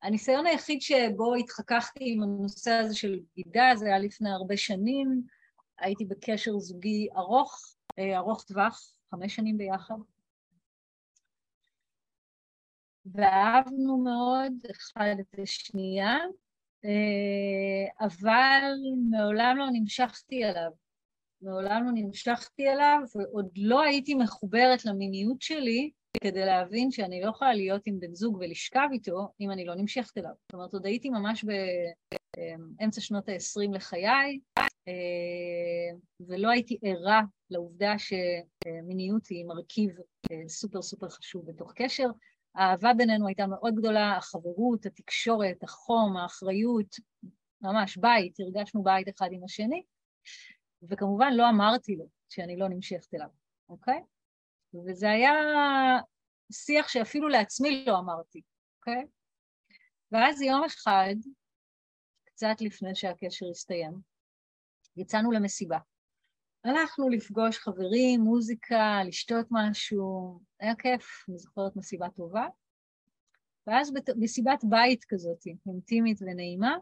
הניסיון היחיד שבו התחככתי עם הנושא הזה של בגידה, זה היה לפני הרבה שנים, הייתי בקשר זוגי ארוך, אה, ארוך טווח, חמש שנים ביחד. ואהבנו מאוד אחד את השנייה, אה, אבל מעולם לא נמשכתי אליו. מעולם לא נמשכתי אליו, ועוד לא הייתי מחוברת למיניות שלי כדי להבין שאני לא יכולה להיות עם בן זוג ולשכב איתו אם אני לא נמשכת אליו. זאת אומרת, עוד הייתי ממש באמצע שנות ה-20 לחיי, אה, ולא הייתי ערה לעובדה שמיניות היא מרכיב אה, סופר סופר חשוב בתוך קשר. האהבה בינינו הייתה מאוד גדולה, החברות, התקשורת, החום, האחריות, ממש בית, הרגשנו בית אחד עם השני, וכמובן לא אמרתי לו שאני לא נמשכת אליו, אוקיי? וזה היה שיח שאפילו לעצמי לא אמרתי, אוקיי? ואז יום אחד, קצת לפני שהקשר הסתיים, יצאנו למסיבה. הלכנו לפגוש חברים, מוזיקה, לשתות משהו, היה כיף, אני זוכרת מסיבה טובה. ואז מסיבת בית כזאת, אינטימית ונעימה,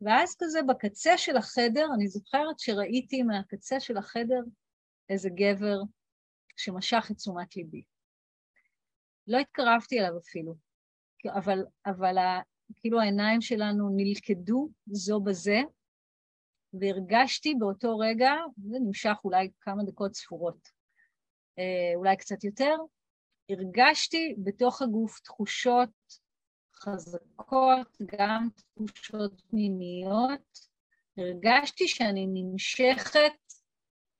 ואז כזה בקצה של החדר, אני זוכרת שראיתי מהקצה של החדר איזה גבר שמשך את תשומת ליבי. לא התקרבתי אליו אפילו, אבל, אבל כאילו העיניים שלנו נלכדו זו בזה, והרגשתי באותו רגע, זה נמשך אולי כמה דקות ספורות, אה, אולי קצת יותר, הרגשתי בתוך הגוף תחושות חזקות, גם תחושות מיניות, הרגשתי שאני נמשכת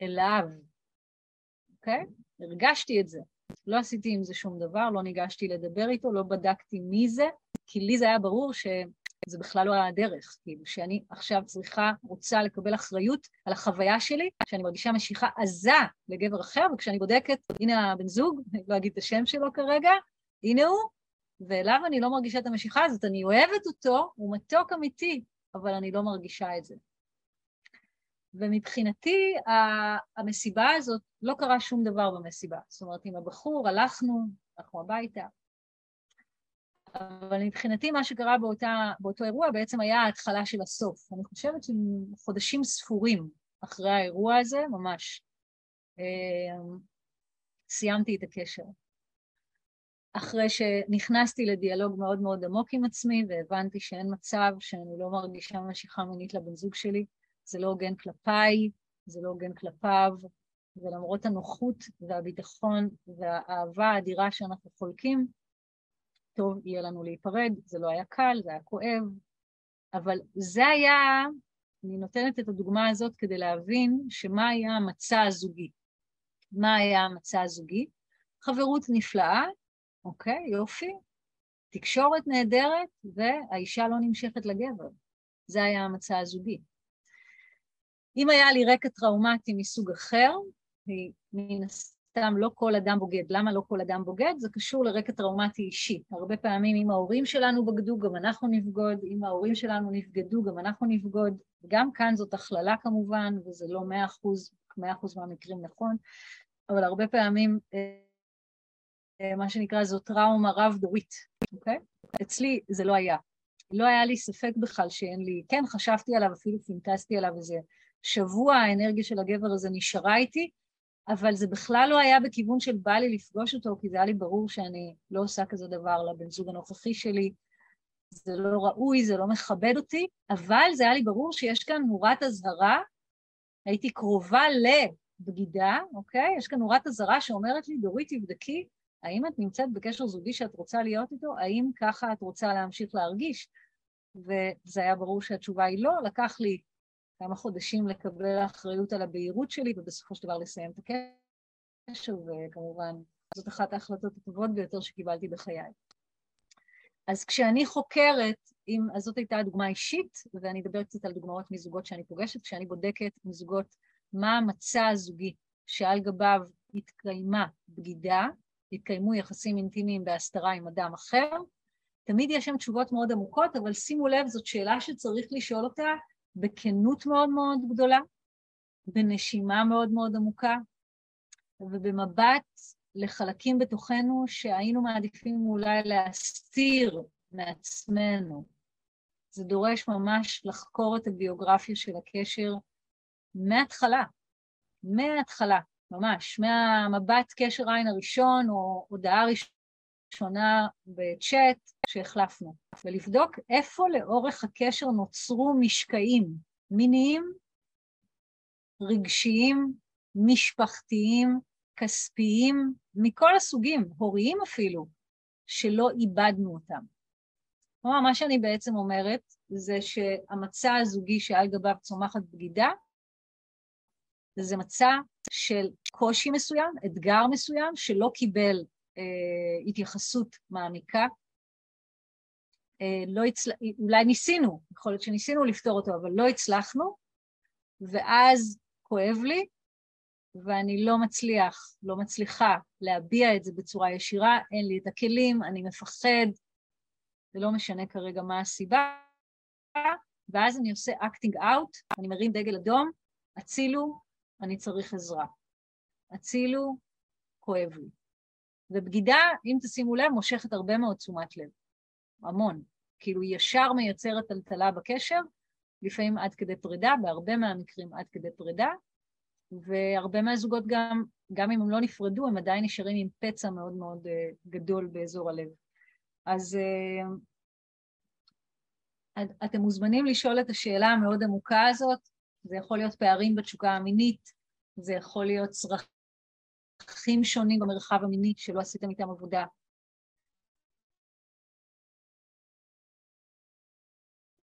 אליו, אוקיי? הרגשתי את זה. לא עשיתי עם זה שום דבר, לא ניגשתי לדבר איתו, לא בדקתי מי זה, כי לי זה היה ברור שזה בכלל לא הדרך, כאילו שאני עכשיו צריכה, רוצה לקבל אחריות על החוויה שלי, שאני מרגישה משיכה עזה לגבר אחר, וכשאני בודקת, הנה הבן זוג, אני לא אגיד את השם שלו כרגע, הנה הוא, ואליו אני לא מרגישה את המשיכה הזאת, אני אוהבת אותו, הוא מתוק אמיתי, אבל אני לא מרגישה את זה. ומבחינתי המסיבה הזאת, לא קרה שום דבר במסיבה. זאת אומרת, עם הבחור הלכנו, הלכנו הביתה, אבל מבחינתי מה שקרה באותה, באותו אירוע בעצם היה ההתחלה של הסוף. אני חושבת שחודשים ספורים אחרי האירוע הזה, ממש, אה, סיימתי את הקשר. אחרי שנכנסתי לדיאלוג מאוד מאוד עמוק עם עצמי והבנתי שאין מצב שאני לא מרגישה משיכה מינית לבן זוג שלי, זה לא הוגן כלפיי, זה לא הוגן כלפיו, ולמרות הנוחות והביטחון והאהבה האדירה שאנחנו חולקים, טוב יהיה לנו להיפרד, זה לא היה קל, זה היה כואב, אבל זה היה, אני נותנת את הדוגמה הזאת כדי להבין שמה היה המצע הזוגי. מה היה המצע הזוגי? חברות נפלאה, אוקיי, יופי, תקשורת נהדרת, והאישה לא נמשכת לגבר. זה היה המצע הזוגי. אם היה לי רקע טראומטי מסוג אחר, מן הסתם לא כל אדם בוגד. למה לא כל אדם בוגד? זה קשור לרקע טראומטי אישי. הרבה פעמים אם ההורים שלנו בגדו, גם אנחנו נבגוד, אם ההורים שלנו נבגדו, גם אנחנו נבגוד. גם כאן זאת הכללה כמובן, וזה לא מאה אחוז, מאה אחוז מהמקרים נכון, אבל הרבה פעמים אה, מה שנקרא זו טראומה רב-דורית, אוקיי? אצלי זה לא היה. לא היה לי ספק בכלל שאין לי, כן, חשבתי עליו, אפילו פינטסתי עליו איזה שבוע, האנרגיה של הגבר הזה נשארה איתי, אבל זה בכלל לא היה בכיוון של בא לי לפגוש אותו, כי זה היה לי ברור שאני לא עושה כזה דבר לבן זוג הנוכחי שלי, זה לא ראוי, זה לא מכבד אותי, אבל זה היה לי ברור שיש כאן נורת אזהרה, הייתי קרובה לבגידה, אוקיי? יש כאן נורת אזהרה שאומרת לי, דורית, תבדקי, האם את נמצאת בקשר זוגי שאת רוצה להיות איתו? האם ככה את רוצה להמשיך להרגיש? וזה היה ברור שהתשובה היא לא, לקח לי כמה חודשים לקבל אחריות על הבהירות שלי, ובסופו של דבר לסיים את הקשר, וכמובן זאת אחת ההחלטות הטובות ביותר שקיבלתי בחיי. אז כשאני חוקרת, אם, אז זאת הייתה דוגמה אישית, ואני אדבר קצת על דוגמאות מזוגות שאני פוגשת, כשאני בודקת מזוגות מה המצע הזוגי שעל גביו התקיימה בגידה, התקיימו יחסים אינטימיים בהסתרה עם אדם אחר, תמיד יש שם תשובות מאוד עמוקות, אבל שימו לב, זאת שאלה שצריך לשאול אותה בכנות מאוד מאוד גדולה, בנשימה מאוד מאוד עמוקה, ובמבט לחלקים בתוכנו שהיינו מעדיפים אולי להסתיר מעצמנו. זה דורש ממש לחקור את הביוגרפיה של הקשר מההתחלה, מההתחלה, ממש, מהמבט קשר עין הראשון או הודעה ראשונה בצ'אט שהחלפנו, ולבדוק איפה לאורך הקשר נוצרו משקעים מיניים, רגשיים, משפחתיים, כספיים, מכל הסוגים, הוריים אפילו, שלא איבדנו אותם. כלומר, מה שאני בעצם אומרת זה שהמצע הזוגי שעל גביו צומחת בגידה, זה מצע של קושי מסוים, אתגר מסוים, שלא קיבל אה, התייחסות מעמיקה. אה, לא הצל... אולי ניסינו, יכול להיות שניסינו לפתור אותו, אבל לא הצלחנו, ואז כואב לי, ואני לא מצליח, לא מצליחה להביע את זה בצורה ישירה, אין לי את הכלים, אני מפחד, זה לא משנה כרגע מה הסיבה, ואז אני עושה acting out, אני מרים דגל אדום, הצילו, אני צריך עזרה. הצילו, כואב לי. ובגידה, אם תשימו לב, מושכת הרבה מאוד תשומת לב. המון. כאילו ישר מייצרת טלטלה בקשר, לפעמים עד כדי פרידה, בהרבה מהמקרים עד כדי פרידה, והרבה מהזוגות גם, גם אם הם לא נפרדו, הם עדיין נשארים עם פצע מאוד מאוד uh, גדול באזור הלב. אז uh, אתם מוזמנים לשאול את השאלה המאוד עמוקה הזאת, זה יכול להיות פערים בתשוקה המינית, זה יכול להיות צרכים שונים במרחב המיני שלא עשיתם איתם עבודה.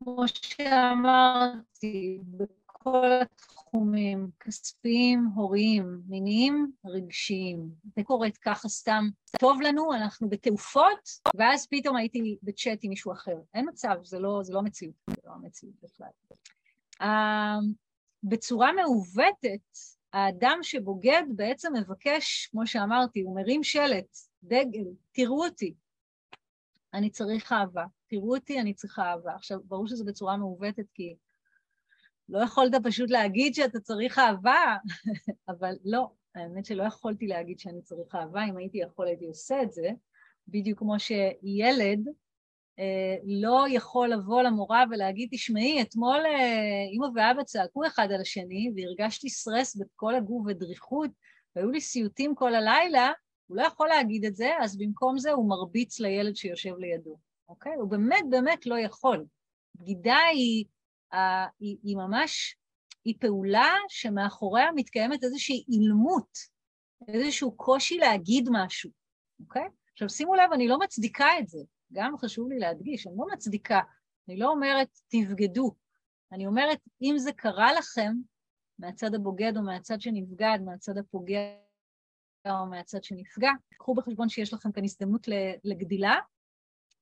כמו שאמרתי, בכל התחומים, כספיים, הוריים, מיניים, רגשיים. זה קורית ככה סתם, טוב לנו, אנחנו בתעופות, ואז פתאום הייתי בצ'אט עם מישהו אחר. אין מצב, זה לא, זה לא מציאות, זה לא המציאות בכלל. Uh, בצורה מעוותת, האדם שבוגד בעצם מבקש, כמו שאמרתי, הוא מרים שלט, דגל, תראו אותי, אני צריך אהבה, תראו אותי, אני צריכה אהבה. עכשיו, ברור שזה בצורה מעוותת, כי לא יכולת פשוט להגיד שאתה צריך אהבה, [LAUGHS] אבל לא, האמת שלא יכולתי להגיד שאני צריך אהבה, אם הייתי יכול הייתי עושה את זה, בדיוק כמו שילד לא יכול לבוא למורה ולהגיד, תשמעי, אתמול אה, אמא ואבא צעקו אחד על השני והרגשתי סטרס בכל הגוף ודריכות והיו לי סיוטים כל הלילה, הוא לא יכול להגיד את זה, אז במקום זה הוא מרביץ לילד שיושב לידו, אוקיי? הוא באמת באמת לא יכול. בגידה היא, היא, היא ממש היא פעולה שמאחוריה מתקיימת איזושהי אילמות, איזשהו קושי להגיד משהו, אוקיי? עכשיו שימו לב, אני לא מצדיקה את זה, גם חשוב לי להדגיש, אני לא מצדיקה, אני לא אומרת תבגדו, אני אומרת, אם זה קרה לכם, מהצד הבוגד או מהצד שנבגד, מהצד הפוגע או מהצד שנפגע, קחו בחשבון שיש לכם כאן הזדמנות לגדילה,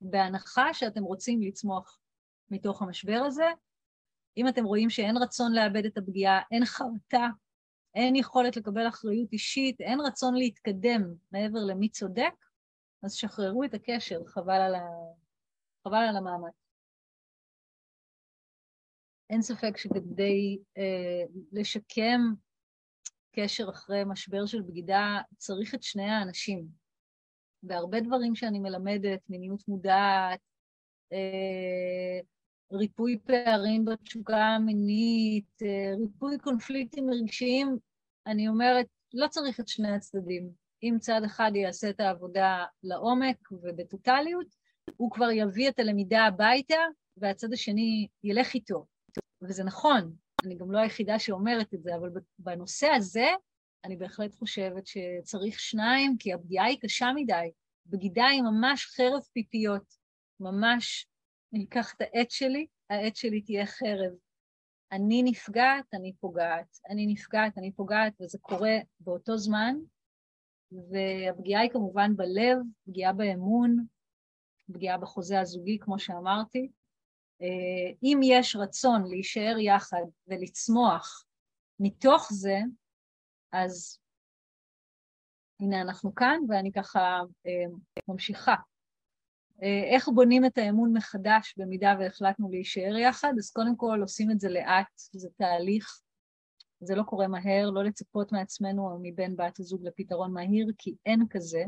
בהנחה שאתם רוצים לצמוח מתוך המשבר הזה. אם אתם רואים שאין רצון לאבד את הפגיעה, אין חרטה, אין יכולת לקבל אחריות אישית, אין רצון להתקדם מעבר למי צודק, אז שחררו את הקשר, חבל על, ה... חבל על המאמץ. אין ספק שכדי אה, לשקם קשר אחרי משבר של בגידה, צריך את שני האנשים. והרבה דברים שאני מלמדת, מיניות מודעת, אה, ריפוי פערים בתשוקה המינית, אה, ריפוי קונפליקטים רגשיים, אני אומרת, לא צריך את שני הצדדים. אם צד אחד יעשה את העבודה לעומק ובטוטליות, הוא כבר יביא את הלמידה הביתה, והצד השני ילך איתו. וזה נכון, אני גם לא היחידה שאומרת את זה, אבל בנושא הזה אני בהחלט חושבת שצריך שניים, כי הפגיעה היא קשה מדי. בגידה היא ממש חרב פיפיות, ממש, אני אקח את העט שלי, העט שלי תהיה חרב. אני נפגעת, אני פוגעת, אני נפגעת, אני פוגעת, וזה קורה באותו זמן, והפגיעה היא כמובן בלב, פגיעה באמון, פגיעה בחוזה הזוגי, כמו שאמרתי, אה, אם יש רצון להישאר יחד ולצמוח מתוך זה, אז הנה אנחנו כאן ואני ככה אה, ממשיכה. אה, איך בונים את האמון מחדש במידה והחלטנו להישאר יחד? אז קודם כל עושים את זה לאט, זה תהליך, זה לא קורה מהר, לא לצפות מעצמנו או מבן בת הזוג לפתרון מהיר, כי אין כזה.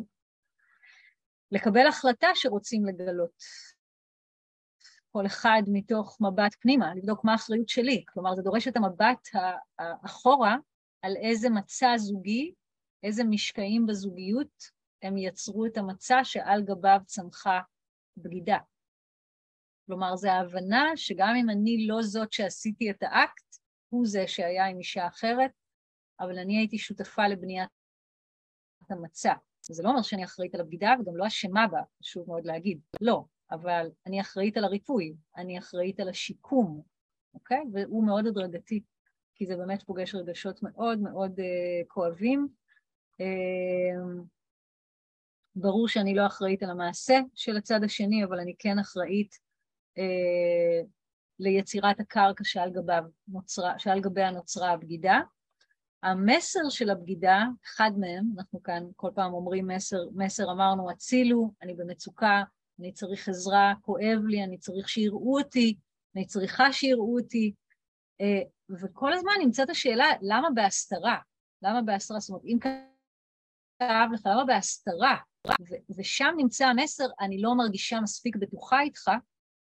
לקבל החלטה שרוצים לגלות. כל אחד מתוך מבט פנימה, לבדוק מה האחריות שלי. כלומר, זה דורש את המבט האחורה על איזה מצע זוגי, איזה משקעים בזוגיות הם יצרו את המצע שעל גביו צמחה בגידה. כלומר, זו ההבנה שגם אם אני לא זאת שעשיתי את האקט, הוא זה שהיה עם אישה אחרת, אבל אני הייתי שותפה לבניית המצע. זה לא אומר שאני אחראית על הבגידה וגם לא אשמה בה, חשוב מאוד להגיד, לא. אבל אני אחראית על הריפוי, אני אחראית על השיקום, אוקיי? והוא מאוד הדרגתי, כי זה באמת פוגש רגשות מאוד מאוד uh, כואבים. Uh, ברור שאני לא אחראית על המעשה של הצד השני, אבל אני כן אחראית uh, ליצירת הקרקע שעל, גביו נוצרה, שעל גביה נוצרה הבגידה. המסר של הבגידה, אחד מהם, אנחנו כאן כל פעם אומרים מסר, מסר אמרנו, הצילו, אני במצוקה, אני צריך עזרה, כואב לי, אני צריך שיראו אותי, אני צריכה שיראו אותי, אה, וכל הזמן נמצאת השאלה, למה בהסתרה? למה בהסתרה? זאת אומרת, אם כאב לך, למה בהסתרה? ושם נמצא המסר, אני לא מרגישה מספיק בטוחה איתך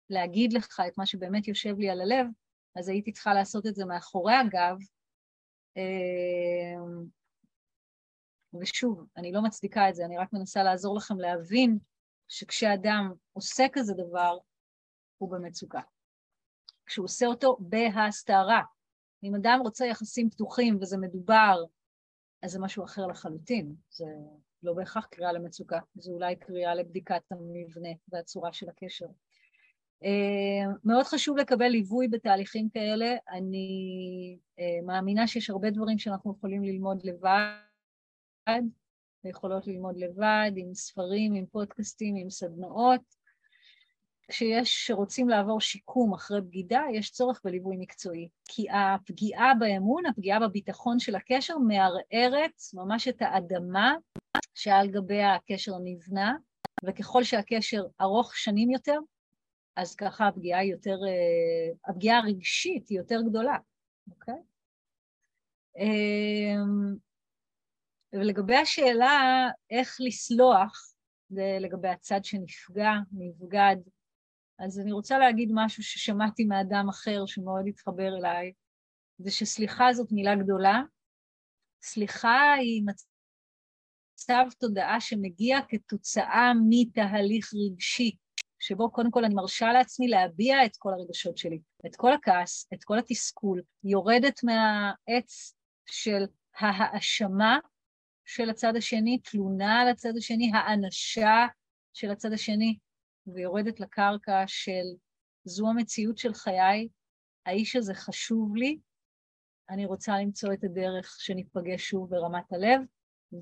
להגיד לך את מה שבאמת יושב לי על הלב, אז הייתי צריכה לעשות את זה מאחורי הגב. אה, ושוב, אני לא מצדיקה את זה, אני רק מנסה לעזור לכם להבין שכשאדם עושה כזה דבר, הוא במצוקה. כשהוא עושה אותו בהסתרה. אם אדם רוצה יחסים פתוחים וזה מדובר, אז זה משהו אחר לחלוטין. זה לא בהכרח קריאה למצוקה, זה אולי קריאה לבדיקת המבנה והצורה של הקשר. Uh, מאוד חשוב לקבל ליווי בתהליכים כאלה. אני uh, מאמינה שיש הרבה דברים שאנחנו יכולים ללמוד לבד, ויכולות ללמוד לבד, עם ספרים, עם פודקאסטים, עם סדנאות. כשיש, שרוצים לעבור שיקום אחרי בגידה, יש צורך בליווי מקצועי. כי הפגיעה באמון, הפגיעה בביטחון של הקשר, מערערת ממש את האדמה שעל גביה הקשר נבנה, וככל שהקשר ארוך שנים יותר, אז ככה הפגיעה יותר, אה, הפגיעה הרגשית היא יותר גדולה, אוקיי? אמ, ולגבי השאלה איך לסלוח, לגבי הצד שנפגע, נבגד, אז אני רוצה להגיד משהו ששמעתי מאדם אחר שמאוד התחבר אליי, זה שסליחה זאת מילה גדולה. סליחה היא מצב תודעה שמגיע כתוצאה מתהליך רגשי שבו קודם כל אני מרשה לעצמי להביע את כל הרגשות שלי, את כל הכעס, את כל התסכול, יורדת מהעץ של ההאשמה של הצד השני, תלונה על הצד השני, האנשה של הצד השני, ויורדת לקרקע של זו המציאות של חיי, האיש הזה חשוב לי, אני רוצה למצוא את הדרך שניפגש שוב ברמת הלב,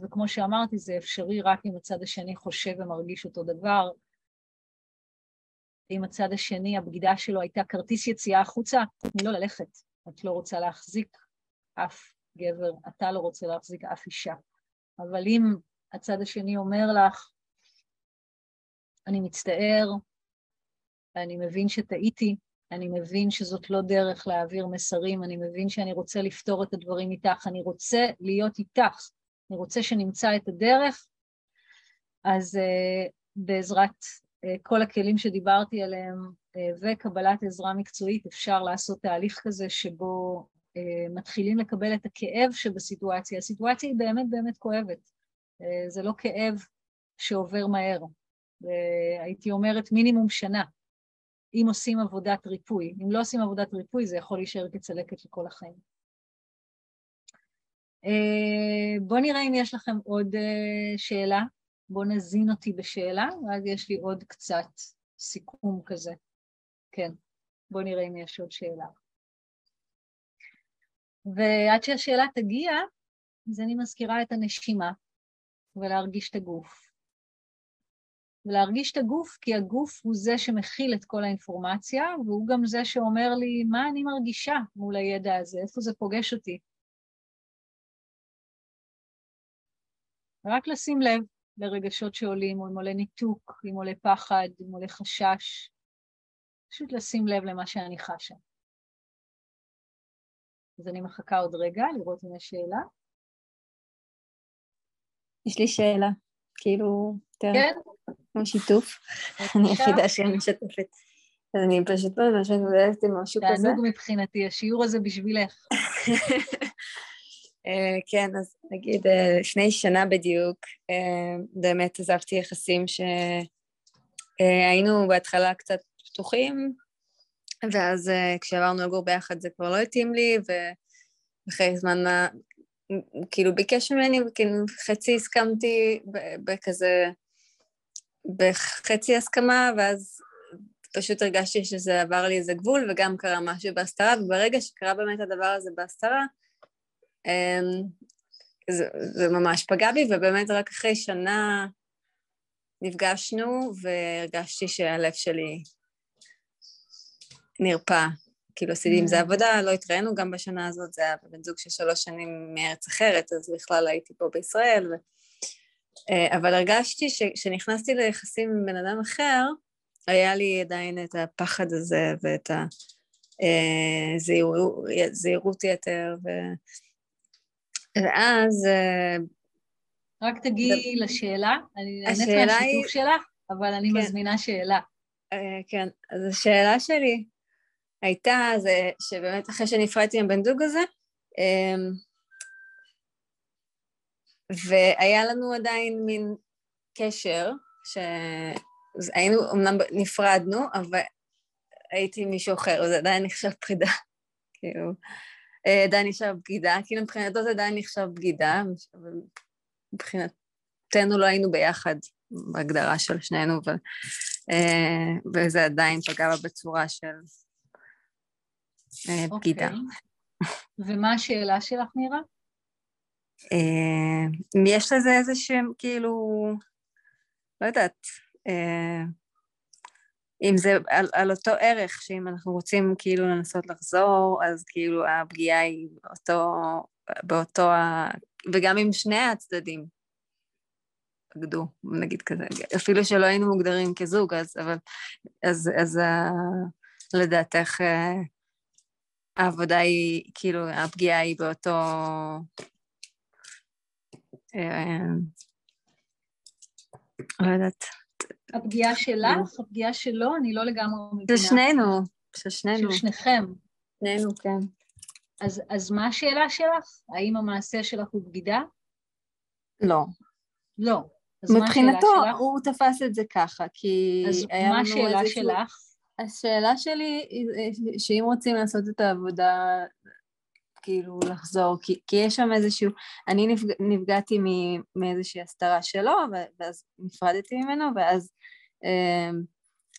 וכמו שאמרתי, זה אפשרי רק אם הצד השני חושב ומרגיש אותו דבר. אם הצד השני, הבגידה שלו הייתה כרטיס יציאה החוצה, תני לו ללכת. את לא רוצה להחזיק אף גבר, אתה לא רוצה להחזיק אף אישה. אבל אם הצד השני אומר לך, אני מצטער, אני מבין שטעיתי, אני מבין שזאת לא דרך להעביר מסרים, אני מבין שאני רוצה לפתור את הדברים איתך, אני רוצה להיות איתך, אני רוצה שנמצא את הדרך, אז uh, בעזרת כל הכלים שדיברתי עליהם uh, וקבלת עזרה מקצועית אפשר לעשות תהליך כזה שבו uh, מתחילים לקבל את הכאב שבסיטואציה. הסיטואציה היא באמת באמת כואבת, זה לא כאב שעובר מהר, הייתי אומרת מינימום שנה. אם עושים עבודת ריפוי. אם לא עושים עבודת ריפוי, זה יכול להישאר כצלקת לכל החיים. אה, בואו נראה אם יש לכם עוד אה, שאלה. בואו נזין אותי בשאלה, ואז יש לי עוד קצת סיכום כזה. כן, בואו נראה אם יש עוד שאלה. ועד שהשאלה תגיע, אז אני מזכירה את הנשימה ולהרגיש את הגוף. ולהרגיש את הגוף, כי הגוף הוא זה שמכיל את כל האינפורמציה, והוא גם זה שאומר לי מה אני מרגישה מול הידע הזה, איפה זה פוגש אותי. רק לשים לב לרגשות שעולים, או אם עולה ניתוק, אם עולה פחד, אם עולה חשש, פשוט לשים לב למה שאני חשה. אז אני מחכה עוד רגע לראות אם יש שאלה. יש לי שאלה, כאילו, כן? כמו שיתוף, אני היחידה שאני משתפת. אז אני פשוט ממש מתמודדת עם משהו כזה. תענוג מבחינתי, השיעור הזה בשבילך. [LAUGHS] אה, כן, אז נגיד אה, לפני שנה בדיוק, אה, באמת עזבתי יחסים שהיינו בהתחלה קצת פתוחים, ואז כשעברנו לגור ביחד זה כבר לא התאים לי, ואחרי זמן מה, כאילו ביקש ממני, וכאילו חצי הסכמתי בכזה בחצי הסכמה, ואז פשוט הרגשתי שזה עבר לי איזה גבול, וגם קרה משהו בהסתרה, וברגע שקרה באמת הדבר הזה בהסתרה, זה, זה ממש פגע בי, ובאמת רק אחרי שנה נפגשנו, והרגשתי שהלב שלי נרפא. כאילו עשיתי עם זה mm. עבודה, לא התראינו גם בשנה הזאת, זה היה בבן זוג של שלוש שנים מארץ אחרת, אז בכלל הייתי פה בישראל, ו... אה, אבל הרגשתי שכשנכנסתי ליחסים עם בן אדם אחר, היה לי עדיין את הפחד הזה ואת הזהירות אה, יתר, ו... ואז... אה, רק תגיעי לשאלה, אני נהנית מהשיתוף היא... שלך, אבל אני כן. מזמינה שאלה. כן, אז השאלה שלי הייתה, זה שבאמת אחרי שנפרדתי עם בן זוג הזה, והיה לנו עדיין מין קשר, שהיינו, אמנם נפרדנו, אבל הייתי מישהו אחר, וזה עדיין נחשב פרידה, [LAUGHS] כאילו, אה, עדיין נחשב בגידה, כאילו מבחינתו זה עדיין נחשב בגידה, אבל מבחינתנו לא היינו ביחד בהגדרה של שנינו, ו, אה, וזה עדיין פגע בה בצורה של אה, בגידה. Okay. אוקיי. ומה השאלה שלך, אם יש לזה איזה שהם, כאילו, לא יודעת, אם זה על, על אותו ערך, שאם אנחנו רוצים כאילו לנסות לחזור, אז כאילו הפגיעה היא באותו, באותו ה... וגם אם שני הצדדים בגדו, נגיד כזה, אפילו שלא היינו מוגדרים כזוג, אז, אבל, אז, אז לדעתך העבודה היא, כאילו, הפגיעה היא באותו, אה, לא יודעת. הפגיעה שלך, הפגיעה שלו, אני לא לגמרי מבינה. של שנינו, של שנינו. של שניכם. שנינו, כן. אז, אז מה השאלה שלך? האם המעשה שלך הוא בגידה? לא. לא. מבחינתו, הוא תפס את זה ככה, כי אז מה השאלה שלך? השאלה שלי היא שאם רוצים לעשות את העבודה, כאילו לחזור, כי, כי יש שם איזשהו, אני נפג, נפגעתי מאיזושהי הסתרה שלו, ואז נפרדתי ממנו, ואז אה,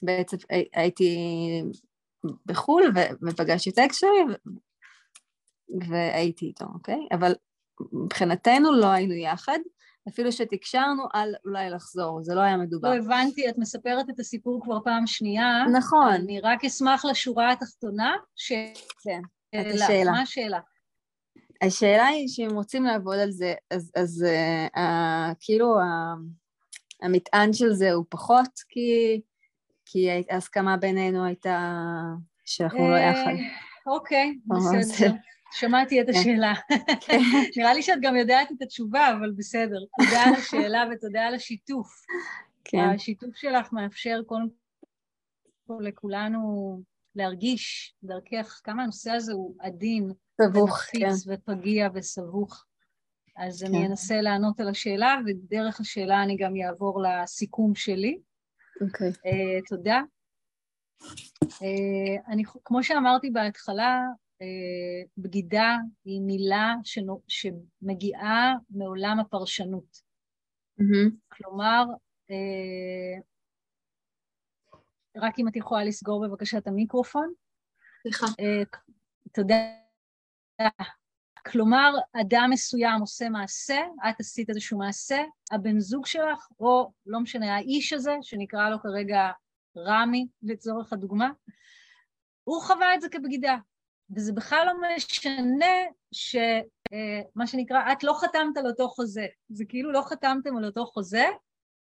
בעצם הייתי בחו"ל ופגשתי את האקס שלי והייתי איתו, אוקיי? אבל מבחינתנו לא היינו יחד, אפילו שתקשרנו על אולי לחזור, זה לא היה מדובר. לא הבנתי, את מספרת את הסיפור כבר פעם שנייה. נכון. אני רק אשמח לשורה התחתונה, ש... כן, את השאלה. מה השאלה? השאלה היא שאם רוצים לעבוד על זה, אז, אז uh, uh, כאילו uh, המטען של זה הוא פחות, כי, כי ההסכמה בינינו הייתה שאנחנו לא יחד. אוקיי, בסדר. שמעתי את כן. השאלה. כן. [LAUGHS] נראה לי שאת גם יודעת את התשובה, אבל בסדר. תודה על השאלה ותודה על השיתוף. כן. השיתוף שלך מאפשר קודם כל לכולנו להרגיש דרכך כמה הנושא הזה הוא עדין, סבוך, כן. ופגיע וסבוך. אז כן. אני אנסה לענות על השאלה, ודרך השאלה אני גם אעבור לסיכום שלי. אוקיי. Okay. Uh, תודה. Uh, אני, כמו שאמרתי בהתחלה, uh, בגידה היא מילה שנו, שמגיעה מעולם הפרשנות. Mm-hmm. כלומר, uh, רק אם את יכולה לסגור בבקשה את המיקרופון. סליחה. Uh, תודה. כלומר, אדם מסוים עושה מעשה, את עשית איזשהו מעשה, הבן זוג שלך, או לא משנה, האיש הזה, שנקרא לו כרגע רמי, לצורך הדוגמה, הוא חווה את זה כבגידה. וזה בכלל לא משנה שמה אה, שנקרא, את לא חתמת על אותו חוזה. זה כאילו לא חתמתם על אותו חוזה,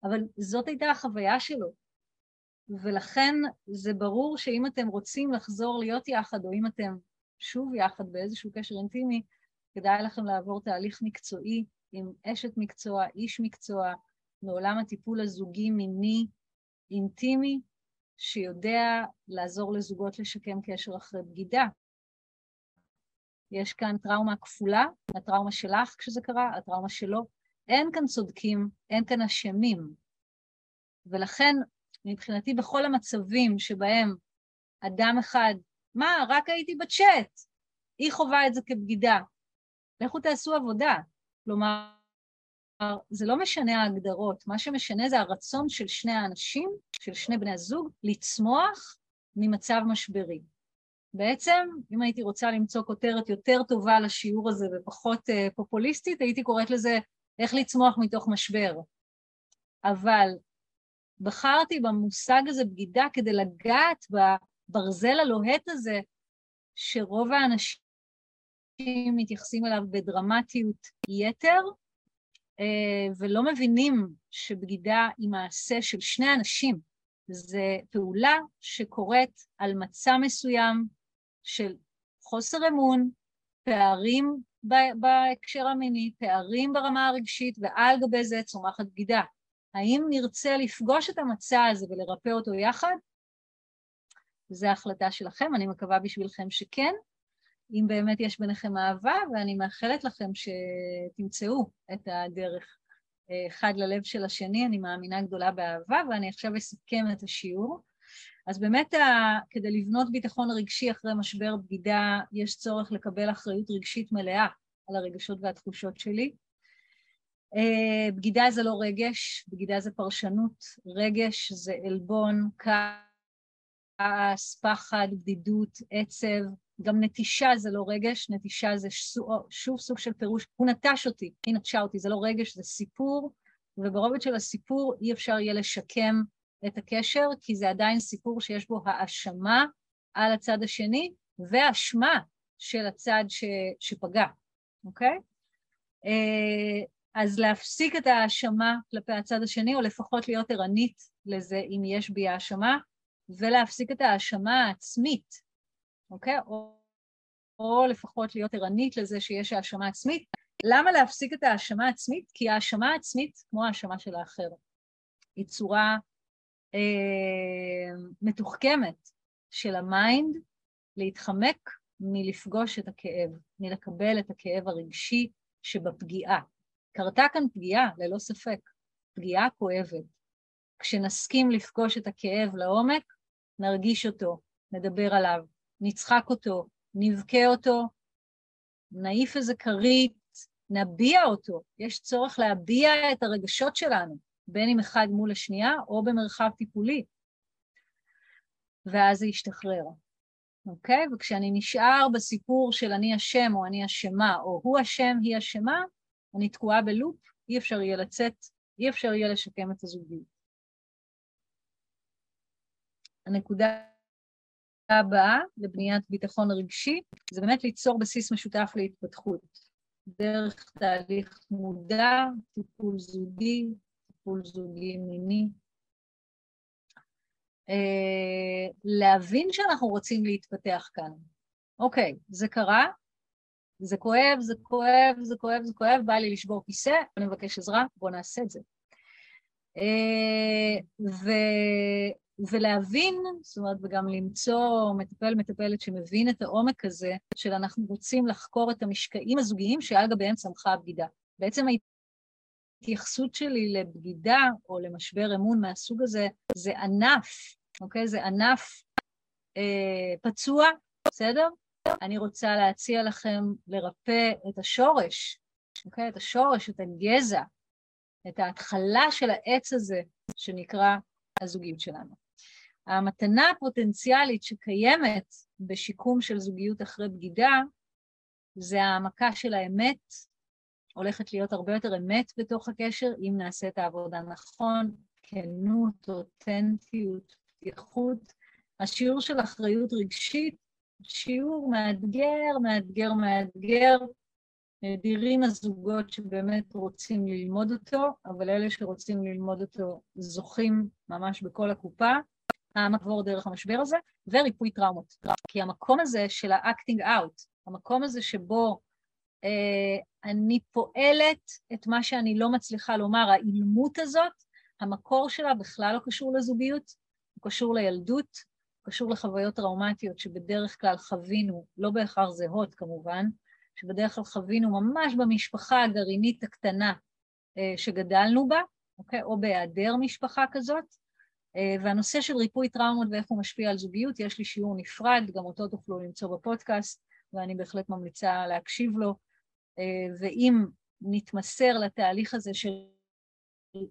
אבל זאת הייתה החוויה שלו. ולכן זה ברור שאם אתם רוצים לחזור להיות יחד, או אם אתם שוב יחד באיזשהו קשר אינטימי, כדאי לכם לעבור תהליך מקצועי עם אשת מקצוע, איש מקצוע, מעולם הטיפול הזוגי מיני אינטימי, שיודע לעזור לזוגות לשקם קשר אחרי בגידה. יש כאן טראומה כפולה, הטראומה שלך כשזה קרה, הטראומה שלו. אין כאן צודקים, אין כאן אשמים. ולכן, מבחינתי, בכל המצבים שבהם אדם אחד מה, רק הייתי בצ'אט. היא חווה את זה כבגידה. לכו תעשו עבודה. כלומר, זה לא משנה ההגדרות, מה שמשנה זה הרצון של שני האנשים, של שני בני הזוג, לצמוח ממצב משברי. בעצם, אם הייתי רוצה למצוא כותרת יותר טובה לשיעור הזה ופחות uh, פופוליסטית, הייתי קוראת לזה איך לצמוח מתוך משבר. אבל בחרתי במושג הזה בגידה כדי לגעת הברזל הלוהט הזה, שרוב האנשים מתייחסים אליו בדרמטיות יתר, אה, ולא מבינים שבגידה היא מעשה של שני אנשים. זה פעולה שקורית על מצע מסוים של חוסר אמון, פערים בהקשר המיני, פערים ברמה הרגשית, ועל גבי זה צומחת בגידה. האם נרצה לפגוש את המצע הזה ולרפא אותו יחד? וזו ההחלטה שלכם, אני מקווה בשבילכם שכן, אם באמת יש ביניכם אהבה, ואני מאחלת לכם שתמצאו את הדרך אה, אחד ללב של השני, אני מאמינה גדולה באהבה, ואני עכשיו אסכם את השיעור. אז באמת, כדי לבנות ביטחון רגשי אחרי משבר בגידה, יש צורך לקבל אחריות רגשית מלאה על הרגשות והתחושות שלי. אה, בגידה זה לא רגש, בגידה זה פרשנות, רגש זה עלבון, כעס, פחד, בדידות, עצב, גם נטישה זה לא רגש, נטישה זה שוב סוג של פירוש, הוא נטש אותי, היא נטשה אותי, זה לא רגש, זה סיפור, וברובד של הסיפור אי אפשר יהיה לשקם את הקשר, כי זה עדיין סיפור שיש בו האשמה על הצד השני, ואשמה של הצד ש, שפגע, אוקיי? אז להפסיק את ההאשמה כלפי הצד השני, או לפחות להיות ערנית לזה אם יש בי האשמה, ולהפסיק את ההאשמה העצמית, אוקיי? או, או לפחות להיות ערנית לזה שיש האשמה עצמית. למה להפסיק את ההאשמה העצמית? כי ההאשמה העצמית, כמו ההאשמה של האחר, היא צורה אה, מתוחכמת של ה mind להתחמק מלפגוש את הכאב, מלקבל את הכאב הרגשי שבפגיעה. קרתה כאן פגיעה, ללא ספק, פגיעה כואבת. כשנסכים לפגוש את הכאב לעומק, נרגיש אותו, נדבר עליו, נצחק אותו, נבכה אותו, נעיף איזה כרית, נביע אותו. יש צורך להביע את הרגשות שלנו, בין אם אחד מול השנייה או במרחב טיפולי. ואז זה ישתחרר. אוקיי? וכשאני נשאר בסיפור של אני אשם או אני אשמה, או הוא אשם, היא אשמה, אני תקועה בלופ, אי אפשר יהיה לצאת, אי אפשר יהיה לשקם את הזוגיות. הנקודה הבאה לבניית ביטחון רגשי זה באמת ליצור בסיס משותף להתפתחות. דרך תהליך מודע, טיפול זוגי, טיפול זוגי מיני, אה, להבין שאנחנו רוצים להתפתח כאן. אוקיי, זה קרה, זה כואב, זה כואב, זה כואב, זה כואב, בא לי לשבור כיסא, אני מבקש עזרה, בואו נעשה את זה. אה, ו... ולהבין, זאת אומרת, וגם למצוא מטפל, מטפלת שמבין את העומק הזה, של אנחנו רוצים לחקור את המשקעים הזוגיים שעל גביהם צמחה הבגידה. בעצם ההתייחסות שלי לבגידה או למשבר אמון מהסוג הזה, זה ענף, אוקיי? זה ענף אה, פצוע, בסדר? אני רוצה להציע לכם לרפא את השורש, אוקיי? את השורש, את הגזע, את ההתחלה של העץ הזה שנקרא הזוגיות שלנו. המתנה הפוטנציאלית שקיימת בשיקום של זוגיות אחרי בגידה זה העמקה של האמת, הולכת להיות הרבה יותר אמת בתוך הקשר אם נעשה את העבודה נכון, כנות, אותנטיות, פתיחות. השיעור של אחריות רגשית, שיעור מאתגר, מאתגר, מאתגר. נדירים הזוגות שבאמת רוצים ללמוד אותו, אבל אלה שרוצים ללמוד אותו זוכים ממש בכל הקופה. המעבור דרך המשבר הזה, וריפוי טראומות. כי המקום הזה של ה-acting out, המקום הזה שבו אה, אני פועלת את מה שאני לא מצליחה לומר, האילמות הזאת, המקור שלה בכלל לא קשור לזוגיות, הוא קשור לילדות, קשור לחוויות טראומטיות שבדרך כלל חווינו, לא בהכרח זהות כמובן, שבדרך כלל חווינו ממש במשפחה הגרעינית הקטנה אה, שגדלנו בה, אוקיי? או בהיעדר משפחה כזאת, אה, והנושא של ריפוי טראומות ואיך הוא משפיע על זוגיות, יש לי שיעור נפרד, גם אותו תוכלו למצוא בפודקאסט, ואני בהחלט ממליצה להקשיב לו. אה, ואם נתמסר לתהליך הזה של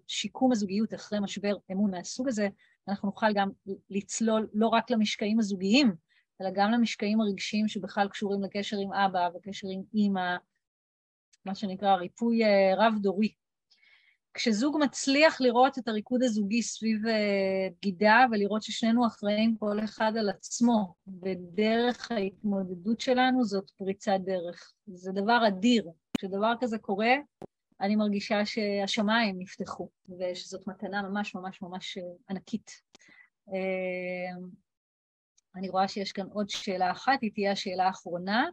שיקום הזוגיות אחרי משבר אמון מהסוג הזה, אנחנו נוכל גם לצלול לא רק למשקעים הזוגיים, אלא גם למשקעים הרגשיים שבכלל קשורים לקשר עם אבא וקשר עם אימא, מה שנקרא ריפוי אה, רב-דורי. כשזוג מצליח לראות את הריקוד הזוגי סביב uh, בגידה ולראות ששנינו אחראים כל אחד על עצמו בדרך ההתמודדות שלנו, זאת פריצת דרך. זה דבר אדיר. כשדבר כזה קורה, אני מרגישה שהשמיים נפתחו, ושזאת מתנה ממש ממש ממש אה, ענקית. Uh, אני רואה שיש כאן עוד שאלה אחת, היא תהיה השאלה האחרונה.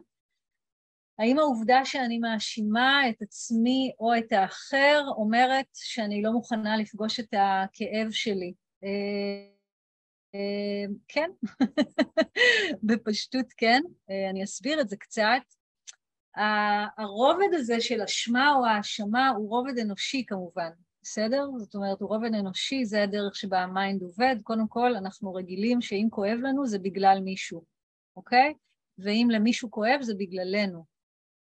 האם העובדה שאני מאשימה את עצמי או את האחר אומרת שאני לא מוכנה לפגוש את הכאב שלי? אה, אה, כן, [LAUGHS] בפשטות כן, אה, אני אסביר את זה קצת. הרובד הזה של אשמה או האשמה הוא רובד אנושי כמובן, בסדר? זאת אומרת, הוא רובד אנושי, זה הדרך שבה ה mind עובד. קודם כל, אנחנו רגילים שאם כואב לנו זה בגלל מישהו, אוקיי? ואם למישהו כואב זה בגללנו.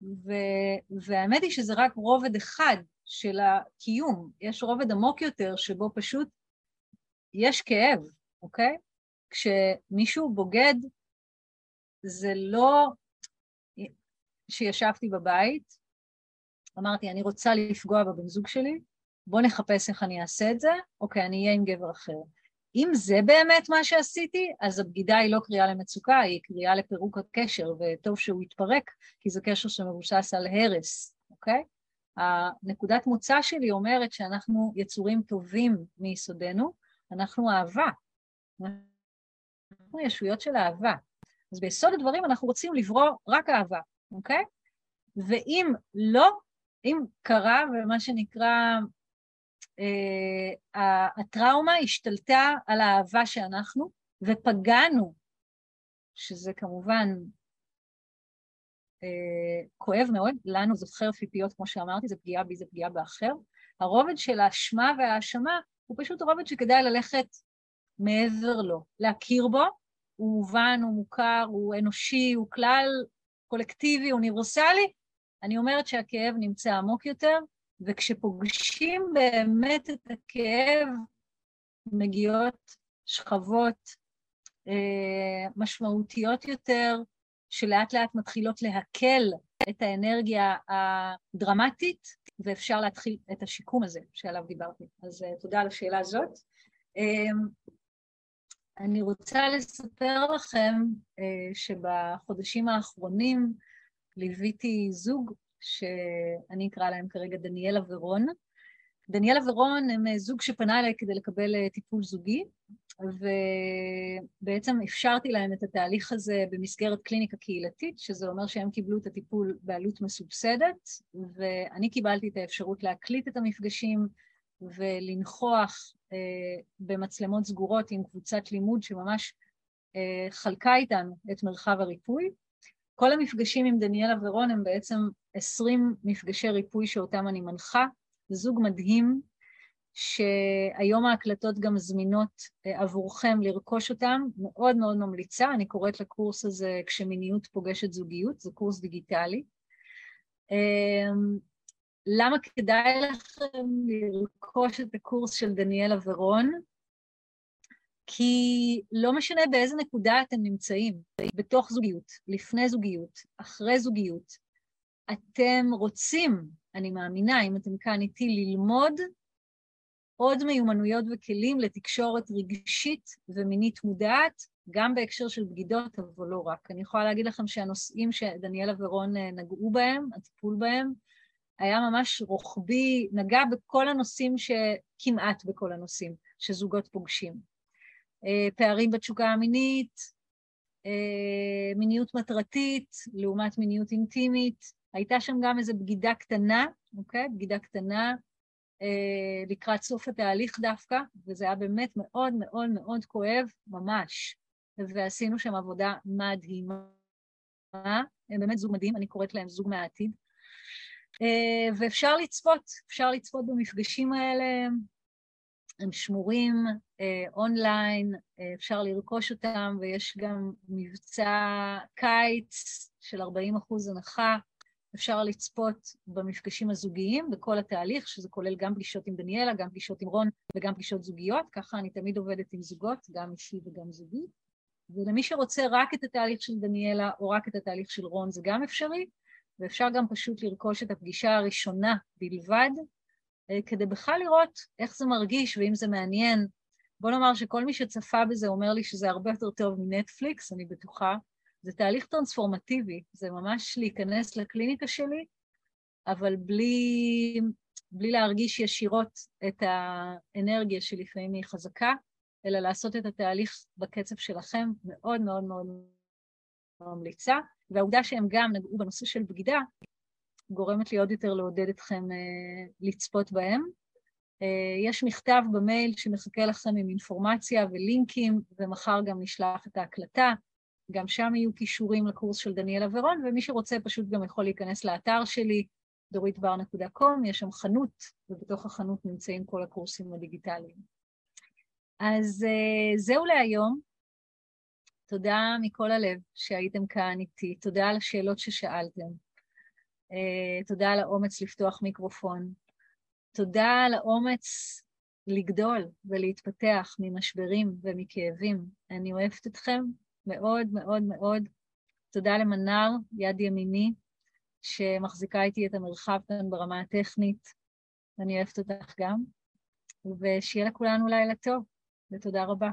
ו- והאמת היא שזה רק רובד אחד של הקיום, יש רובד עמוק יותר שבו פשוט יש כאב, אוקיי? כשמישהו בוגד, זה לא שישבתי בבית, אמרתי, אני רוצה לפגוע בבן זוג שלי, בוא נחפש איך אני אעשה את זה, אוקיי, אני אהיה עם גבר אחר. אם זה באמת מה שעשיתי, אז הבגידה היא לא קריאה למצוקה, היא קריאה לפירוק הקשר, וטוב שהוא יתפרק, כי זה קשר שמבוסס על הרס, אוקיי? הנקודת מוצא שלי אומרת שאנחנו יצורים טובים מיסודנו, אנחנו אהבה. אנחנו ישויות של אהבה. אז ביסוד הדברים אנחנו רוצים לברוא רק אהבה, אוקיי? ואם לא, אם קרה, ומה שנקרא אה, הטראומה השתלטה על האהבה שאנחנו, ופגענו, שזה כמובן אה, כואב מאוד, לנו זאת חרב פיפיות, כמו שאמרתי, זה פגיעה בי, זה פגיעה באחר, הרובד של האשמה וההאשמה הוא פשוט רובד שכדאי ללכת מעבר לו, להכיר בו, הוא מובן, הוא מוכר, הוא אנושי, הוא כלל קולקטיבי, אוניברסלי. אני אומרת שהכאב נמצא עמוק יותר, וכשפוגשים באמת את הכאב, מגיעות שכבות אה, משמעותיות יותר, שלאט לאט מתחילות להקל את האנרגיה הדרמטית, ואפשר להתחיל את השיקום הזה שעליו דיברתי. אז uh, תודה על השאלה הזאת. אני רוצה לספר לכם uh, שבחודשים האחרונים ליוויתי זוג שאני אקרא להם כרגע דניאלה ורון. דניאלה ורון הם אה, זוג שפנה אליי כדי לקבל uh, טיפול זוגי, ובעצם אפשרתי להם את התהליך הזה במסגרת קליניקה קהילתית, שזה אומר שהם קיבלו את הטיפול בעלות מסובסדת, ואני קיבלתי את האפשרות להקליט את המפגשים ולנכוח אה, במצלמות סגורות עם קבוצת לימוד שממש אה, חלקה איתנו את מרחב הריפוי. כל המפגשים עם דניאלה ורון הם בעצם עשרים מפגשי ריפוי שאותם אני מנחה, זוג מדהים, שהיום ההקלטות גם זמינות אה, עבורכם לרכוש אותם, מאוד מאוד ממליצה, אני קוראת לקורס הזה כשמיניות פוגשת זוגיות, זה קורס דיגיטלי. למה כדאי לכם לרכוש את הקורס של דניאלה ורון? כי לא משנה באיזה נקודה אתם נמצאים, בתוך זוגיות, לפני זוגיות, אחרי זוגיות, אתם רוצים, אני מאמינה, אם אתם כאן איתי, ללמוד עוד מיומנויות וכלים לתקשורת רגשית ומינית מודעת, גם בהקשר של בגידות, אבל לא רק. אני יכולה להגיד לכם שהנושאים שדניאלה ורון אה, נגעו בהם, הטיפול בהם, היה ממש רוחבי, נגע בכל הנושאים, ש... כמעט בכל הנושאים שזוגות פוגשים. אה, פערים בתשוקה המינית, אה, מיניות מטרתית לעומת מיניות אינטימית, הייתה שם גם איזו בגידה קטנה, אוקיי? בגידה קטנה אה, לקראת סוף התהליך דווקא, וזה היה באמת מאוד מאוד מאוד כואב, ממש. ועשינו שם עבודה מדהימה. הם באמת זוג מדהים, אני קוראת להם זוג מהעתיד. אה, ואפשר לצפות, אפשר לצפות במפגשים האלה, הם שמורים אה, אונליין, אפשר לרכוש אותם, ויש גם מבצע קיץ של 40 אחוז הנחה. אפשר לצפות במפגשים הזוגיים בכל התהליך, שזה כולל גם פגישות עם דניאלה, גם פגישות עם רון וגם פגישות זוגיות, ככה אני תמיד עובדת עם זוגות, גם אישי וגם זוגי. ולמי שרוצה רק את התהליך של דניאלה או רק את התהליך של רון זה גם אפשרי, ואפשר גם פשוט לרכוש את הפגישה הראשונה בלבד, אה, כדי בכלל לראות איך זה מרגיש ואם זה מעניין. בוא נאמר שכל מי שצפה בזה אומר לי שזה הרבה יותר טוב מנטפליקס, אני בטוחה, זה תהליך טרנספורמטיבי, זה ממש להיכנס לקליניקה שלי, אבל בלי, בלי להרגיש ישירות את האנרגיה שלפעמים היא חזקה, אלא לעשות את התהליך בקצב שלכם, מאוד מאוד מאוד ממליצה. והעובדה שהם גם נגעו בנושא של בגידה, גורמת לי עוד יותר לעודד אתכם אה, לצפות בהם. אה, יש מכתב במייל שמחכה לכם עם אינפורמציה ולינקים, ומחר גם נשלח את ההקלטה. גם שם יהיו קישורים לקורס של דניאלה ורון, ומי שרוצה פשוט גם יכול להיכנס לאתר שלי, doritbar.com, יש שם חנות, ובתוך החנות נמצאים כל הקורסים הדיגיטליים. אז uh, זהו להיום. תודה מכל הלב שהייתם כאן איתי, תודה על השאלות ששאלתם, uh, תודה על האומץ לפתוח מיקרופון, תודה על האומץ לגדול ולהתפתח ממשברים ומכאבים. אני אוהבת אתכם, מאוד מאוד מאוד. תודה למנר, יד ימיני, שמחזיקה איתי את המרחב כאן ברמה הטכנית. אני אוהבת אותך גם, ושיהיה לכולנו לילה טוב, ותודה רבה.